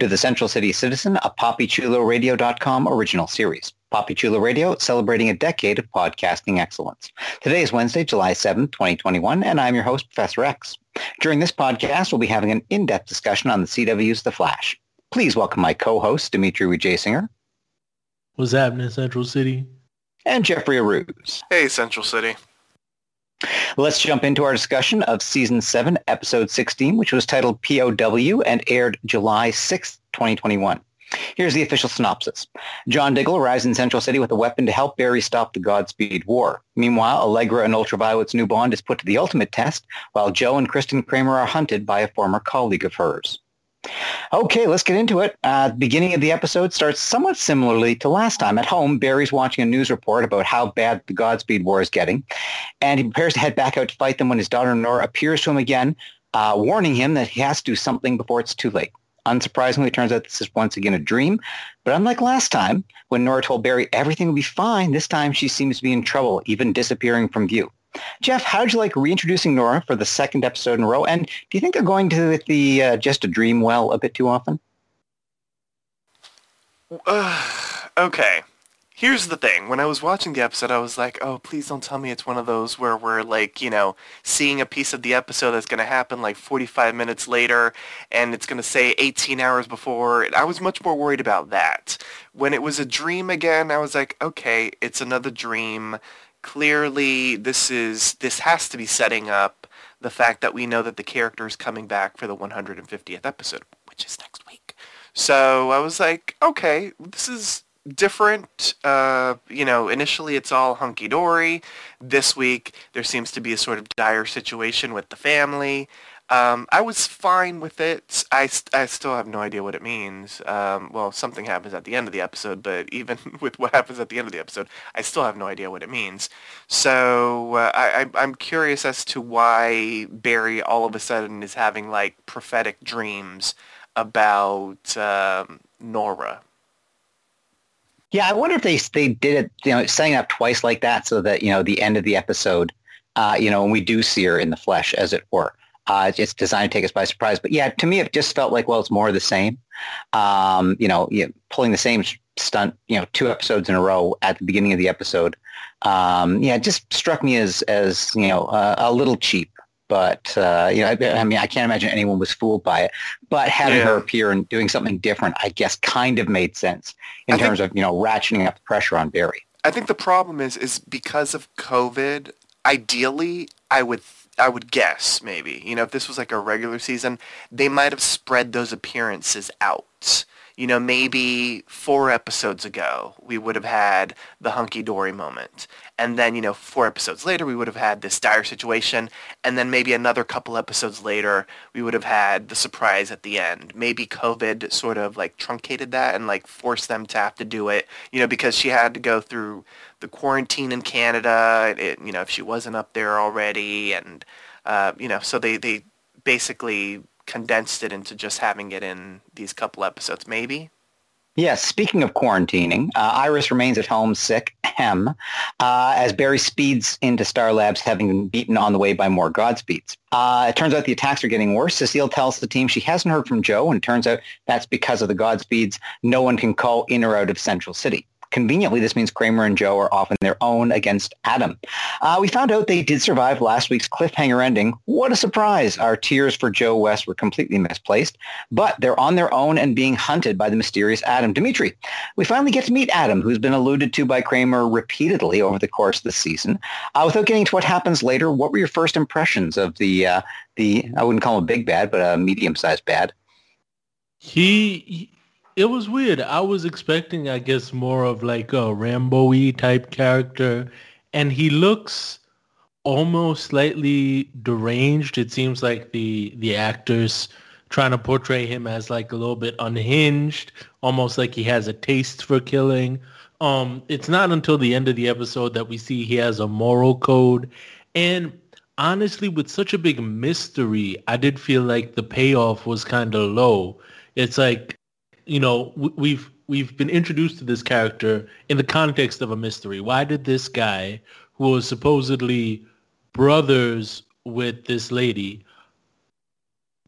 To the Central City Citizen, a PapiChuloRadio.com original series. Papi Chulo Radio celebrating a decade of podcasting excellence. Today is Wednesday, July 7th, 2021, and I'm your host, Professor Echs. During this podcast, we'll be having an in-depth discussion on the CW's The Flash. Please welcome my co-host, Dimitri Wejaysingher. What's happening, Central City? And Jeffrey Arauz. Hey, Central City. Let's jump into our discussion of Season 7, Episode 16, which was titled POW and aired July 6, 2021. Here's the official synopsis. John Diggle arrives in Central City with a weapon to help Barry stop the Godspeed War. Meanwhile, Allegra and Ultraviolet's new bond is put to the ultimate test, while Joe and Kristen Kramer are hunted by a former colleague of hers. Okay, let's get into it. Uh, the beginning of the episode starts somewhat similarly to last time. At home, Barry's watching a news report about how bad the Godspeed War is getting, and he prepares to head back out to fight them when his daughter Nora appears to him again, uh, warning him that he has to do something before it's too late. Unsurprisingly, it turns out this is once again a dream. But unlike last time, when Nora told Barry everything would be fine, this time she seems to be in trouble, even disappearing from view. Jeff, how did you like reintroducing Nora for the second episode in a row? And do you think they're going to the uh, just a dream well a bit too often? Uh, okay. Here's the thing. When I was watching the episode, I was like, oh, please don't tell me it's one of those where we're like, you know, seeing a piece of the episode that's going to happen like 45 minutes later and it's going to say 18 hours before. I was much more worried about that. When it was a dream again, I was like, okay, it's another dream clearly this is this has to be setting up the fact that we know that the character is coming back for the 150th episode, which is next week. So I was like, okay, this is different. Uh, you know, initially it's all hunky-dory. This week there seems to be a sort of dire situation with the family. Um, I was fine with it. I, st- I still have no idea what it means. Um, well, something happens at the end of the episode, but even with what happens at the end of the episode, I still have no idea what it means. So uh, I, I'm curious as to why Barry all of a sudden is having like prophetic dreams about um, Nora. Yeah, I wonder if they they did it, you know, setting it up twice like that, so that you know the end of the episode, uh, you know, when we do see her in the flesh, as it were uh, it's designed to take us by surprise. But yeah, to me, it just felt like, well, it's more of the same. Um, you know, you pulling the same stunt, you know, two episodes in a row at the beginning of the episode. Um, yeah, it just struck me as, as you know, uh, a little cheap. But, uh, you know, I, I, mean, I can't imagine anyone was fooled by it. But having yeah. her appear and doing something different, I guess, kind of made sense in I terms think, of, you know, ratcheting up the pressure on Barry. I think the problem is, is because of COVID, ideally, I would I would guess maybe, you know, if this was like a regular season, they might have spread those appearances out. You know, maybe four episodes ago, we would have had the hunky-dory moment. And then, you know, four episodes later, we would have had this dire situation. And then maybe another couple episodes later, we would have had the surprise at the end. Maybe COVID sort of like truncated that and like forced them to have to do it, you know, because she had to go through the quarantine in Canada, it, you know, if she wasn't up there already, and uh, you know, so they they basically condensed it into just having it in these couple episodes, maybe. Yes, speaking of quarantining, uh, Iris remains at home sick, hem, uh, as Barry speeds into Star Labs having been beaten on the way by more Godspeeds. Uh, it turns out the attacks are getting worse. Cecile tells the team she hasn't heard from Joe, and it turns out that's because of the Godspeeds. No one can call in or out of Central City. Conveniently, this means Kramer and Joe are off on their own against Adam. Uh, we found out they did survive last week's cliffhanger ending. What a surprise! Our tears for Joe West were completely misplaced, but they're on their own and being hunted by the mysterious Adam Dimitri. We finally get to meet Adam, who's been alluded to by Kramer repeatedly over the course of the season. Uh, without getting to what happens later, what were your first impressions of the uh, the I wouldn't call him a big bad, but a medium-sized bad? He, he it was weird. I was expecting, I guess, more of like a Rambo-y type character, and he looks almost slightly deranged. It seems like the the actors trying to portray him as like a little bit unhinged, almost like he has a taste for killing. Um, it's not until the end of the episode that we see he has a moral code. And honestly, with such a big mystery, I did feel like the payoff was kind of low. It's like you know, we've we've been introduced to this character in the context of a mystery. Why did this guy, who was supposedly brothers with this lady,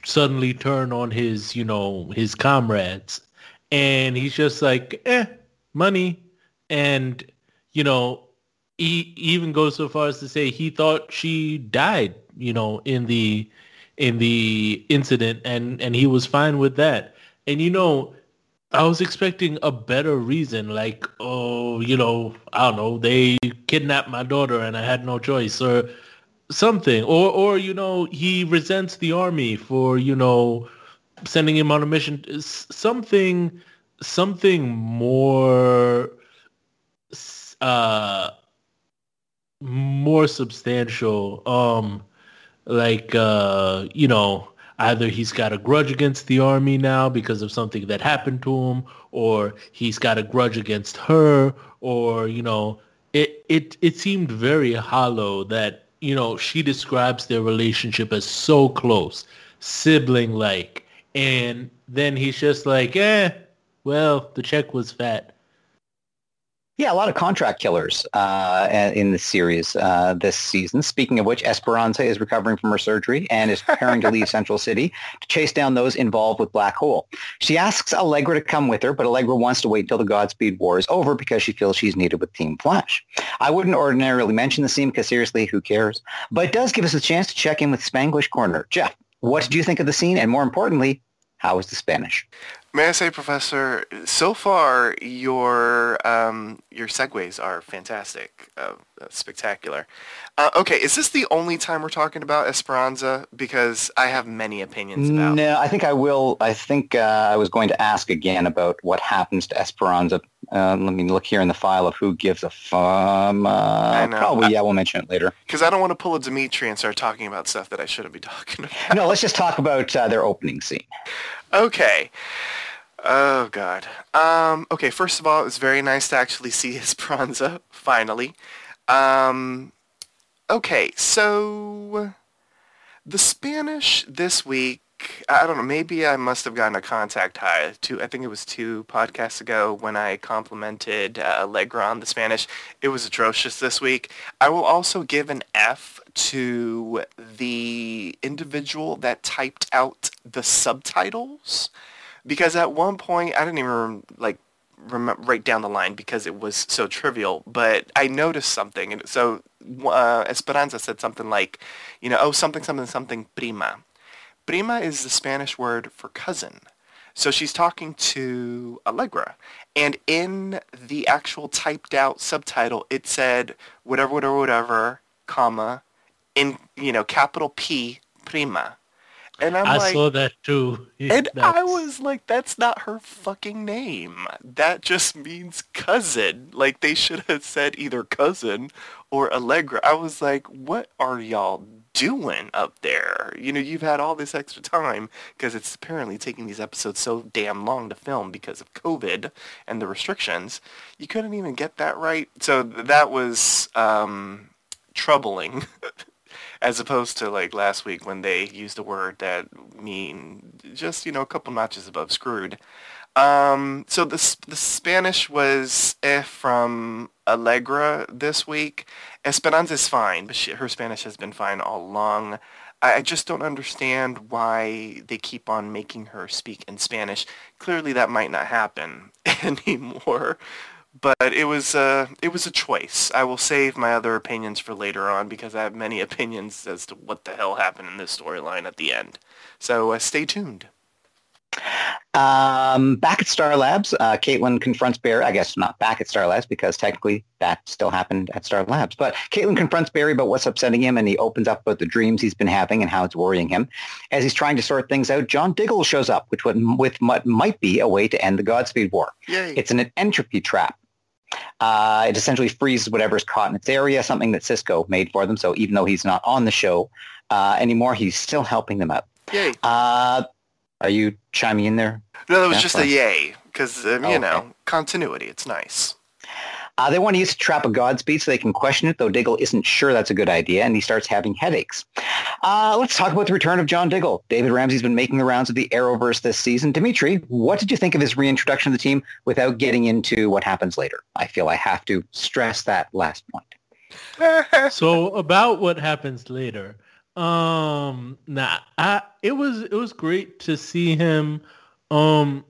suddenly turn on his, you know, his comrades? And he's just like, eh, money. And, you know, he even goes so far as to say he thought she died, you know, in the in the incident and and he was fine with that. And you know, I was expecting a better reason, like, oh, you know, I don't know, they kidnapped my daughter and I had no choice, or something, or, or you know, he resents the army for, you know, sending him on a mission, something, something more, uh, more substantial, um, like, uh, you know, either he's got a grudge against the army now because of something that happened to him or he's got a grudge against her or you know it it it seemed very hollow that you know she describes their relationship as so close sibling like and then he's just like eh well the check was fat yeah, a lot of contract killers uh, in the series uh, this season. Speaking of which, Esperanza is recovering from her surgery and is preparing to leave Central City to chase down those involved with Black Hole. She asks Allegra to come with her, but Allegra wants to wait until the Godspeed War is over because she feels she's needed with Team Flash. I wouldn't ordinarily mention the scene because seriously, who cares? But it does give us a chance to check in with Spanglish Corner. Jeff, what did you think of the scene? And more importantly, how was the Spanish? May I say, Professor, so far your um, your segues are fantastic, uh, spectacular. Uh, okay, is this the only time we're talking about Esperanza? Because I have many opinions about. No, I think I will. I think uh, I was going to ask again about what happens to Esperanza. Uh, let me look here in the file of who gives a fum. Uh, probably, yeah, we'll mention it later. Because I don't want to pull a Dimitri and start talking about stuff that I shouldn't be talking about. No, let's just talk about uh, their opening scene. Okay. Oh God. Um, okay, first of all, it was very nice to actually see his Esperanza finally. Um, okay, so the Spanish this week. I don't know. Maybe I must have gotten a contact high. Two, I think it was two podcasts ago when I complimented uh, Allegra on the Spanish. It was atrocious this week. I will also give an F to the individual that typed out the subtitles because at one point I didn't even like remember write down the line because it was so trivial, but I noticed something, and so uh, Esperanza said something like, you know, oh something something something prima. Prima is the Spanish word for cousin. So she's talking to Allegra. And in the actual typed out subtitle, it said whatever, whatever, whatever, comma, in, you know, capital P, prima. And I'm I like, saw that too. And that's... I was like, that's not her fucking name. That just means cousin. Like they should have said either cousin or Allegra. I was like, what are y'all doing up there? You know, you've had all this extra time because it's apparently taking these episodes so damn long to film because of COVID and the restrictions. You couldn't even get that right. So that was um, troubling. as opposed to like last week when they used a word that mean just you know a couple notches above screwed. Um, so the the Spanish was eh from Allegra this week. Esperanza is fine, but she, her Spanish has been fine all along. I, I just don't understand why they keep on making her speak in Spanish. Clearly, that might not happen anymore. but it was uh, it was a choice. I will save my other opinions for later on because I have many opinions as to what the hell happened in this storyline at the end. So uh, stay tuned. Um, back at Star Labs, uh, Caitlin confronts Barry. I guess not back at Star Labs because technically that still happened at Star Labs. But Caitlin confronts Barry about what's upsetting him, and he opens up about the dreams he's been having and how it's worrying him. As he's trying to sort things out, John Diggle shows up, which would, with what might be a way to end the Godspeed War. Yay. It's an entropy trap. Uh, it essentially freezes whatever's caught in its area, something that Cisco made for them. So even though he's not on the show uh, anymore, he's still helping them out. Yay. Uh, are you chiming in there? No, that was That's just fine. a yay because um, you Oh, know okay. continuity. It's nice. Uh, they want to use the trap of Godspeed so they can question it, though Diggle isn't sure that's a good idea, and he starts having headaches. Uh, let's talk about the return of John Diggle. David Ramsey's been making the rounds of the Arrowverse this season. Dimitri, what did you think of his reintroduction to the team without getting into what happens later? I feel I have to stress that last point. so about what happens later um nah I, it was it was great to see him um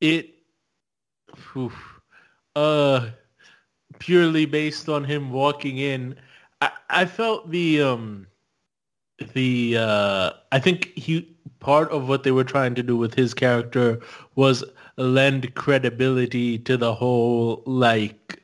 it oof, uh purely based on him walking in. I i felt the um the uh i think he part of what they were trying to do with his character was lend credibility to the whole like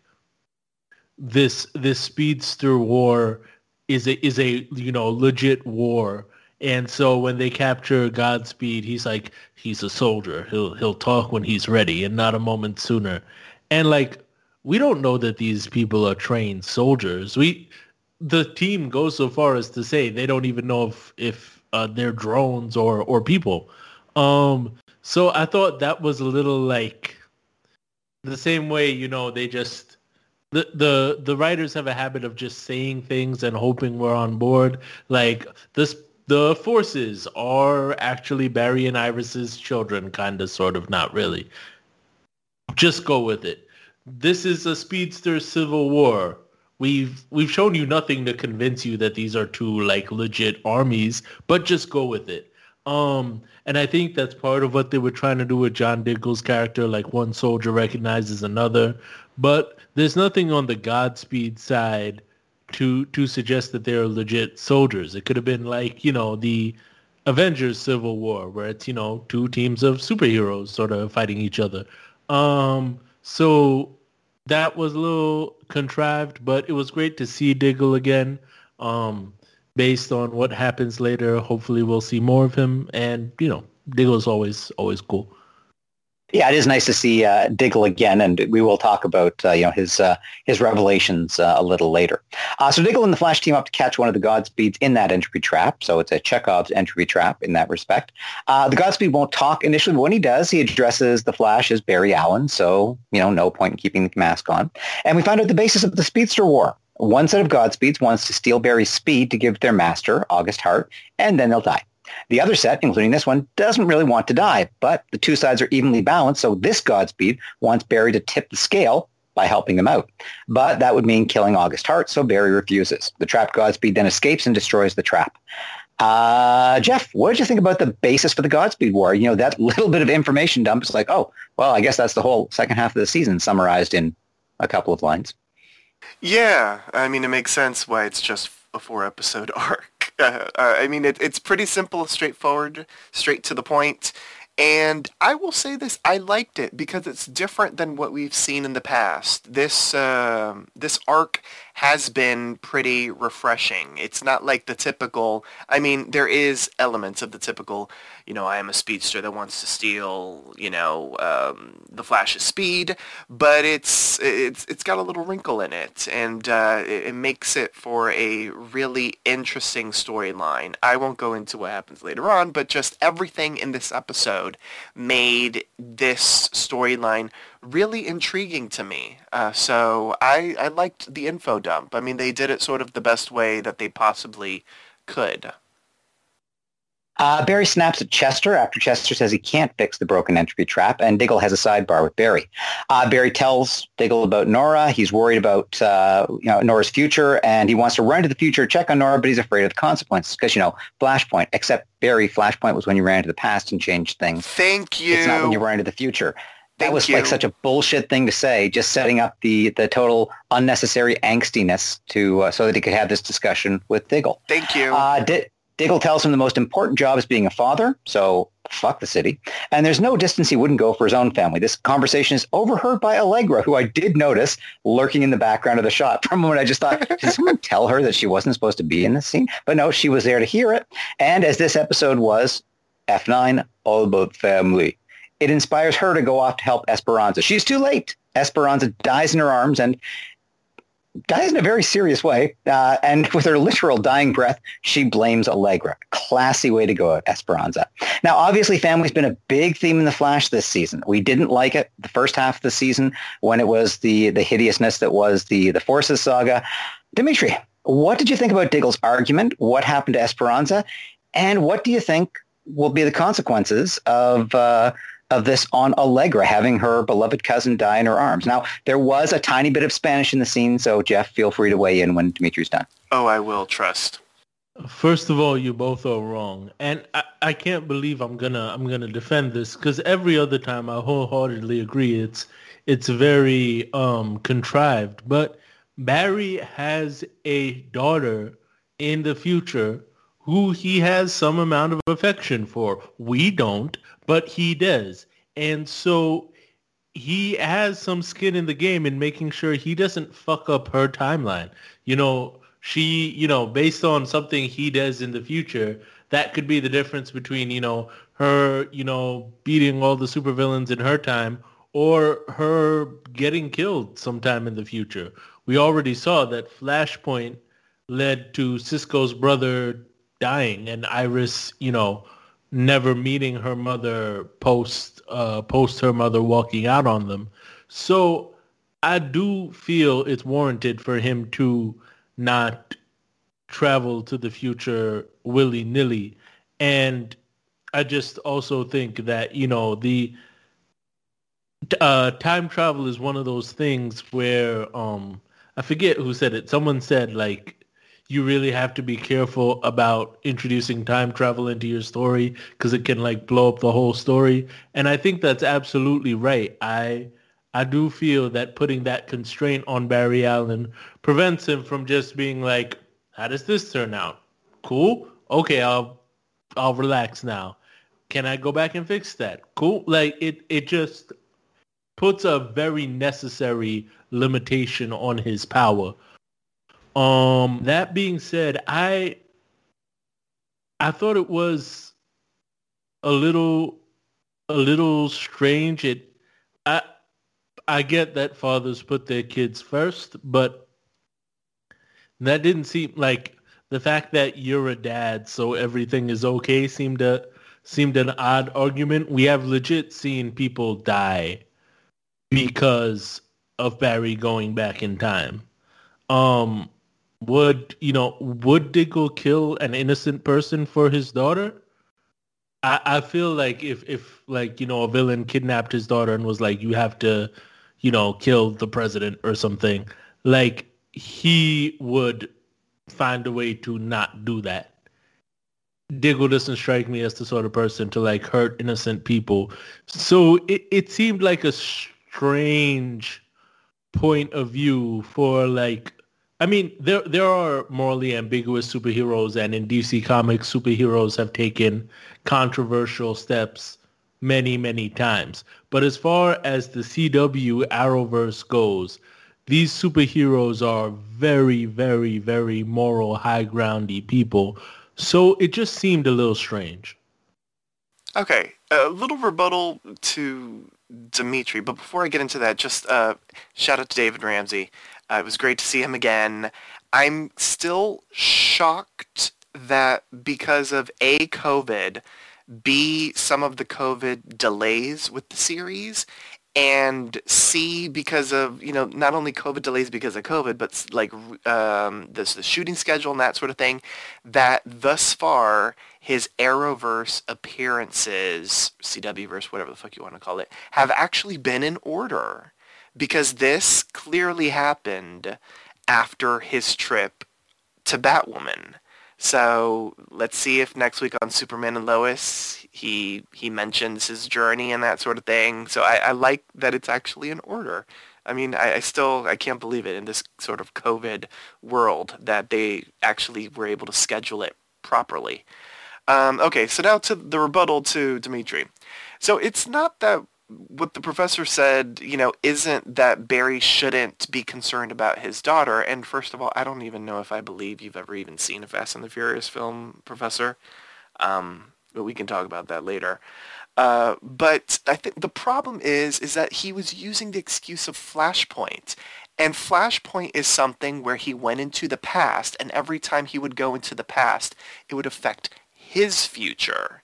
this this speedster war is a is a you know legit war. And so when they capture Godspeed he's like he's a soldier. He'll he'll talk when he's ready and not a moment sooner. And like we don't know that these people are trained soldiers. We the team goes so far as to say they don't even know if if uh, they're drones or or people. Um so I thought that was a little like the same way you know they just the the the writers have a habit of just saying things and hoping we're on board. Like this, the forces are actually Barry and Iris's children, kind of, sort of, not really. Just go with it. This is a speedster civil war. We've we've shown you nothing to convince you that these are two like legit armies, but just go with it. Um, and I think that's part of what they were trying to do with John Diggle's character. Like one soldier recognizes another, but there's nothing on the Godspeed side to to suggest that they're legit soldiers. It could have been like you know the Avengers Civil War, where it's you know two teams of superheroes sort of fighting each other. Um, so that was a little contrived, but it was great to see Diggle again. Um, based on what happens later, hopefully we'll see more of him. And you know, Diggle's always always cool. Yeah, it is nice to see uh, Diggle again, and we will talk about uh, you know his uh, his revelations uh, a little later. Uh, so Diggle and the Flash team up to catch one of the Godspeeds in that entropy trap. So it's a Chekhov's entropy trap in that respect. Uh, the Godspeed won't talk initially, but when he does, he addresses the Flash as Barry Allen. So you know, no point in keeping the mask on. And we find out the basis of the Speedster War. One set of Godspeeds wants to steal Barry's speed to give their master, August Hart, and then they'll die. The other set, including this one, doesn't really want to die, but the two sides are evenly balanced, so this Godspeed wants Barry to tip the scale by helping them out. But that would mean killing August Hart, so Barry refuses. The trapped Godspeed then escapes and destroys the trap. Uh, Jeff, what did you think about the basis for the Godspeed War? You know, that little bit of information dump is like, oh, well, I guess that's the whole second half of the season summarized in a couple of lines. Yeah, I mean, it makes sense why it's just a four-episode arc. Uh, uh, I mean, it, it's pretty simple, straightforward, straight to the point. And I will say this, I liked it because it's different than what we've seen in the past. This um this arc has been pretty refreshing. It's not like the typical, I mean, there is elements of the typical, you know, I am a speedster that wants to steal, you know, um, the Flash's speed, but it's it's it's got a little wrinkle in it, and uh, it, it makes it for a really interesting storyline. I won't go into what happens later on, but just everything in this episode made this storyline really intriguing to me. Uh, so I, I liked the info dump. I mean, they did it sort of the best way that they possibly could. Uh, Barry snaps at Chester after Chester says he can't fix the broken entropy trap, and Diggle has a sidebar with Barry. Uh, Barry tells Diggle about Nora. He's worried about uh, you know Nora's future, and he wants to run to the future, check on Nora, but he's afraid of the consequences because you know Flashpoint. Except Barry, Flashpoint was when you ran into the past and changed things. Thank you. It's not when you run into the future. That was you. like such a bullshit thing to say, just setting up the the total unnecessary angstiness to uh, so that he could have this discussion with Diggle. Thank you. Uh, D- Diggle tells him the most important job is being a father, so fuck the city. And there's no distance he wouldn't go for his own family. This conversation is overheard by Allegra, who I did notice lurking in the background of the shot. For a moment, I just thought, did someone tell her that she wasn't supposed to be in this scene? But no, she was there to hear it. And as this episode was, F9, all about family. It inspires her to go off to help Esperanza. She's too late. Esperanza dies in her arms, and dies in a very serious way. Uh, and with her literal dying breath, she blames Allegra. Classy way to go, Esperanza. Now, obviously, family's been a big theme in The Flash this season. We didn't like it the first half of the season when it was the, the hideousness that was the, the Forces saga. Dimitri, what did you think about Diggle's argument? What happened to Esperanza? And what do you think will be the consequences of... Uh, of this on Allegra having her beloved cousin die in her arms. Now, there was a tiny bit of Spanish in the scene, so Jeff, feel free to weigh in when Dimitri's done. Oh, I will trust. First of all, you both are wrong, and I, I can't believe I'm gonna I'm gonna defend this because every other time I wholeheartedly agree it's it's very um, contrived. But Barry has a daughter in the future who he has some amount of affection for. We don't, but he does. And so he has some skin in the game in making sure he doesn't fuck up her timeline. You know, she, you know, based on something he does in the future, that could be the difference between, you know, her, you know, beating all the supervillains in her time or her getting killed sometime in the future. We already saw that Flashpoint led to Cisco's brother dying and Iris, you know, never meeting her mother post uh, post her mother walking out on them. So I do feel it's warranted for him to not travel to the future willy nilly, and I just also think that you know the uh, time travel is one of those things where um, I forget who said it. Someone said like you really have to be careful about introducing time travel into your story because it can like blow up the whole story. And I think that's absolutely right. I I do feel that putting that constraint on Barry Allen prevents him from just being like, how does this turn out? Cool. Okay, I'll I'll relax now. Can I go back and fix that? Cool. Like it it just puts a very necessary limitation on his power um, that being said, I I thought it was a little a little strange. It I I get that fathers put their kids first, but that didn't seem like the fact that you're a dad, so everything is okay seemed to seemed an odd argument. We have legit seen people die because of Barry going back in time. Um would you know would Diggle kill an innocent person for his daughter? I, I feel like if if like you know a villain kidnapped his daughter and was like you have to you know kill the president or something, like he would find a way to not do that. Diggle doesn't strike me as the sort of person to like hurt innocent people. So it, it seemed like a strange point of view for like I mean, there there are morally ambiguous superheroes, and in DC Comics, superheroes have taken controversial steps many, many times. But as far as the CW Arrowverse goes, these superheroes are very, very, very moral, high groundy people. So it just seemed a little strange. Okay, a little rebuttal to Dimitri, but before I get into that, just uh, shout out to David Ramsey. Uh, it was great to see him again. I'm still shocked that because of A, COVID, B, some of the COVID delays with the series, and C, because of, you know, not only COVID delays because of COVID, but like um, this, the shooting schedule and that sort of thing, that thus far his Arrowverse appearances, CWverse, whatever the fuck you want to call it, have actually been in order because this clearly happened after his trip to Batwoman. So let's see if next week on Superman and Lois he he mentions his journey and that sort of thing. So I, I like that it's actually in order. I mean, I, I, still I can't believe it in this sort of COVID world that they actually were able to schedule it properly. Um, okay, so now to the rebuttal to Dimitri. So it's not that what the professor said, you know, isn't that Barry shouldn't be concerned about his daughter. And first of all, I don't even know if I believe you've ever even seen a Fast and the Furious film, Professor. Um, but we can talk about that later. Uh, but I think the problem is, is that he was using the excuse of Flashpoint. And Flashpoint is something where he went into the past, and every time he would go into the past, it would affect his future.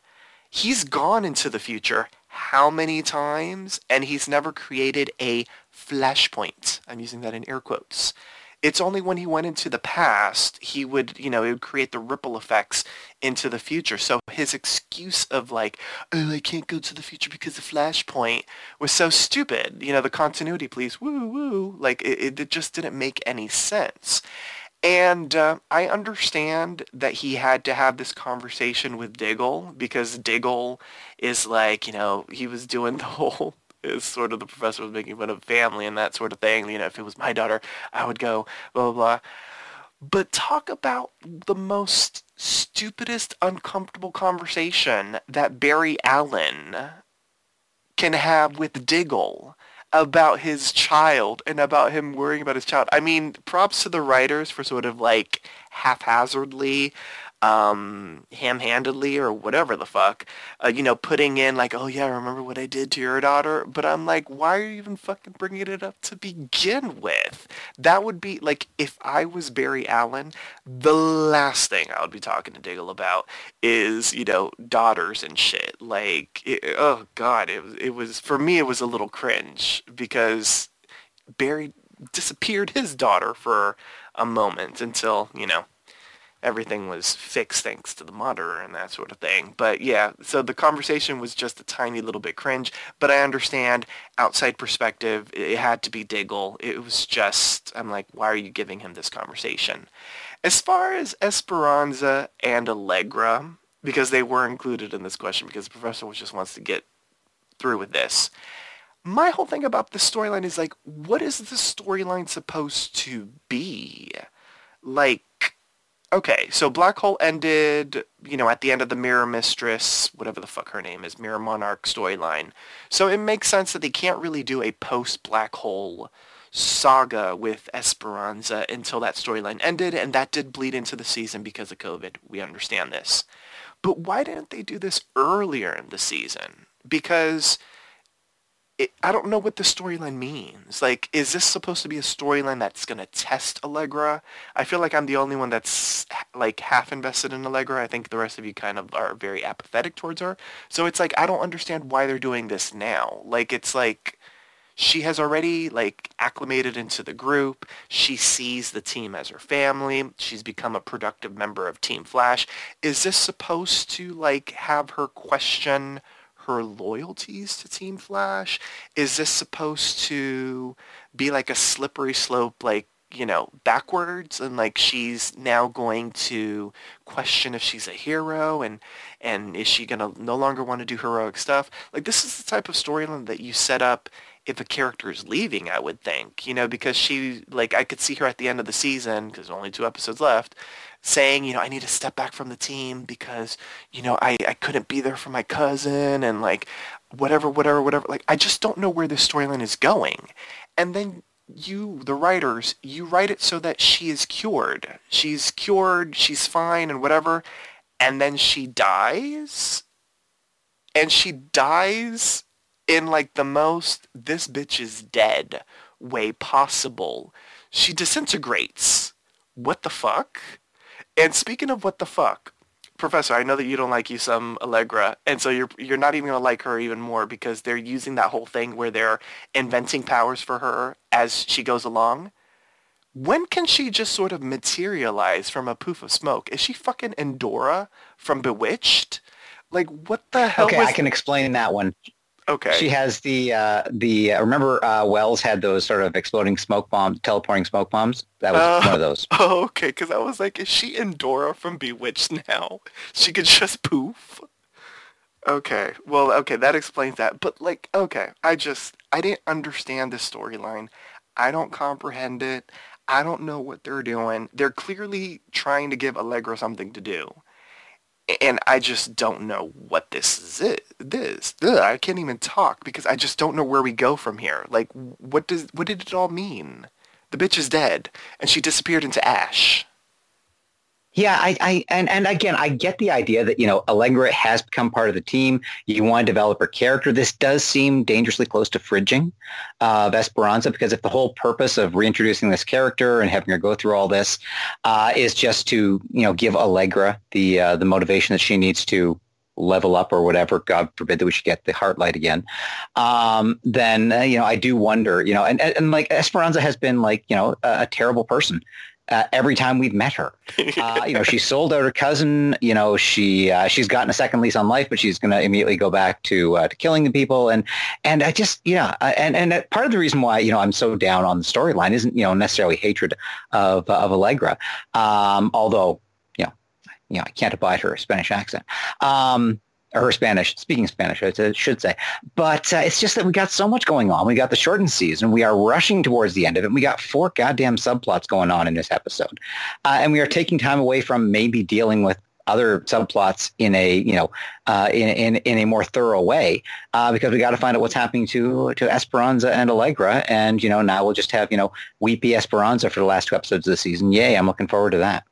He's gone into the future how many times, and he's never created a flashpoint. I'm using that in air quotes. It's only when he went into the past, he would, you know, it would create the ripple effects into the future. So his excuse of like, oh, I can't go to the future because the flashpoint was so stupid. You know, the continuity, please, woo, woo. Like, it, it just didn't make any sense. And uh, I understand that he had to have this conversation with Diggle because Diggle is like, you know, he was doing the whole is sort of the professor was making fun of family and that sort of thing. You know, if it was my daughter, I would go blah blah blah. But talk about the most stupidest, uncomfortable conversation that Barry Allen can have with Diggle about his child and about him worrying about his child. I mean, props to the writers for sort of like haphazardly um, ham-handedly or whatever the fuck, uh, you know, putting in like, oh yeah, remember what I did to your daughter? But I'm like, why are you even fucking bringing it up to begin with? That would be like, if I was Barry Allen, the last thing I would be talking to Diggle about is, you know, daughters and shit. Like, it, oh god, it was, it was for me, it was a little cringe because Barry disappeared his daughter for a moment until, you know, everything was fixed thanks to the monitor and that sort of thing. But yeah, so the conversation was just a tiny little bit cringe, but I understand outside perspective, it had to be Diggle. It was just, I'm like, why are you giving him this conversation? As far as Esperanza and Allegra, because they were included in this question because the professor just wants to get through with this. My whole thing about the storyline is like, what is the storyline supposed to be? Like, okay, so Black Hole ended, you know, at the end of the Mirror Mistress, whatever the fuck her name is, Mirror Monarch storyline. So it makes sense that they can't really do a post-Black Hole saga with Esperanza until that storyline ended, and that did bleed into the season because of COVID. We understand this. But why didn't they do this earlier in the season? Because it, I don't know what the storyline means. Like, is this supposed to be a storyline that's going to test Allegra? I feel like I'm the only one that's like half invested in Allegra. I think the rest of you kind of are very apathetic towards her. So it's like I don't understand why they're doing this now. Like it's like she has already like acclimated into the group. She sees the team as her family. She's become a productive member of Team Flash. Is this supposed to like have her question her loyalties to Team Flash? Is this supposed to be like a slippery slope, like, you know, backwards and like she's now going to question if she's a hero and and is she to no longer want to do heroic stuff? Like this is the type of storyline that you set up if a character is leaving, I would think, you know, because she, like, I could see her at the end of the season, because only two episodes left, saying, you know, I need to step back from the team because, you know, I, I couldn't be there for my cousin and like whatever, whatever, whatever. Like, I just don't know where this storyline is going. And then you, the writers, you write it so that she is cured. She's cured, she's fine and whatever. And then she dies. And she dies in like the most this bitch is dead way possible. She disintegrates. What the fuck? And speaking of what the fuck, Professor, I know that you don't like you some Allegra, and so you're you're not even gonna like her even more because they're using that whole thing where they're inventing powers for her as she goes along. When can she just sort of materialize from a poof of smoke? Is she fucking Endora from Bewitched? Like what the hell? Okay, was... I can explain that one. Okay. She has the uh, the uh, remember uh, Wells had those sort of exploding smoke bombs, teleporting smoke bombs. That was one of those. Oh, okay. Because I was like, is she Endora from Bewitched now? She could just poof. Okay. Well, okay, that explains that. But like, okay, I just I didn't understand this storyline. I don't comprehend it. I don't know what they're doing. They're clearly trying to give Allegra something to do. And I just don't know what this is. This, Ugh, I can't even talk because I just don't know where we go from here. Like, what does, what did it all mean? The bitch is dead, and she disappeared into ash. Yeah, I, I and, and again, I get the idea that, you know, Allegra has become part of the team. You want to develop her character. This does seem dangerously close to fridging uh, of Esperanza because if the whole purpose of reintroducing this character and having her go through all this uh, is just to, you know, give Allegra the uh, the motivation that she needs to level up or whatever, God forbid that we should get the heart light again, um, then, uh, you know, I do wonder, you know, and, and, and like Esperanza has been like, you know, a, a terrible person uh, every time we've met her. Uh, you know, she sold out her cousin. You know, she uh, she's gotten a second lease on life, but she's going to immediately go back to uh, to killing the people. And and I just yeah, uh, and and part of the reason why you know I'm so down on the storyline isn't you know necessarily hatred of of Allegra, um, although you know you know I can't abide her Spanish accent. Um, or Spanish, speaking Spanish, I should say. But uh, it's just that we got so much going on. We got the shortened season. We are rushing towards the end of it. We got four goddamn subplots going on in this episode. Uh, and we are taking time away from maybe dealing with other subplots in a you know uh, in, in in a more thorough way uh, because we got to find out what's happening to to Esperanza and Allegra and you know now we'll just have you know weepy Esperanza for the last two episodes of the season. Yay! I'm looking forward to that.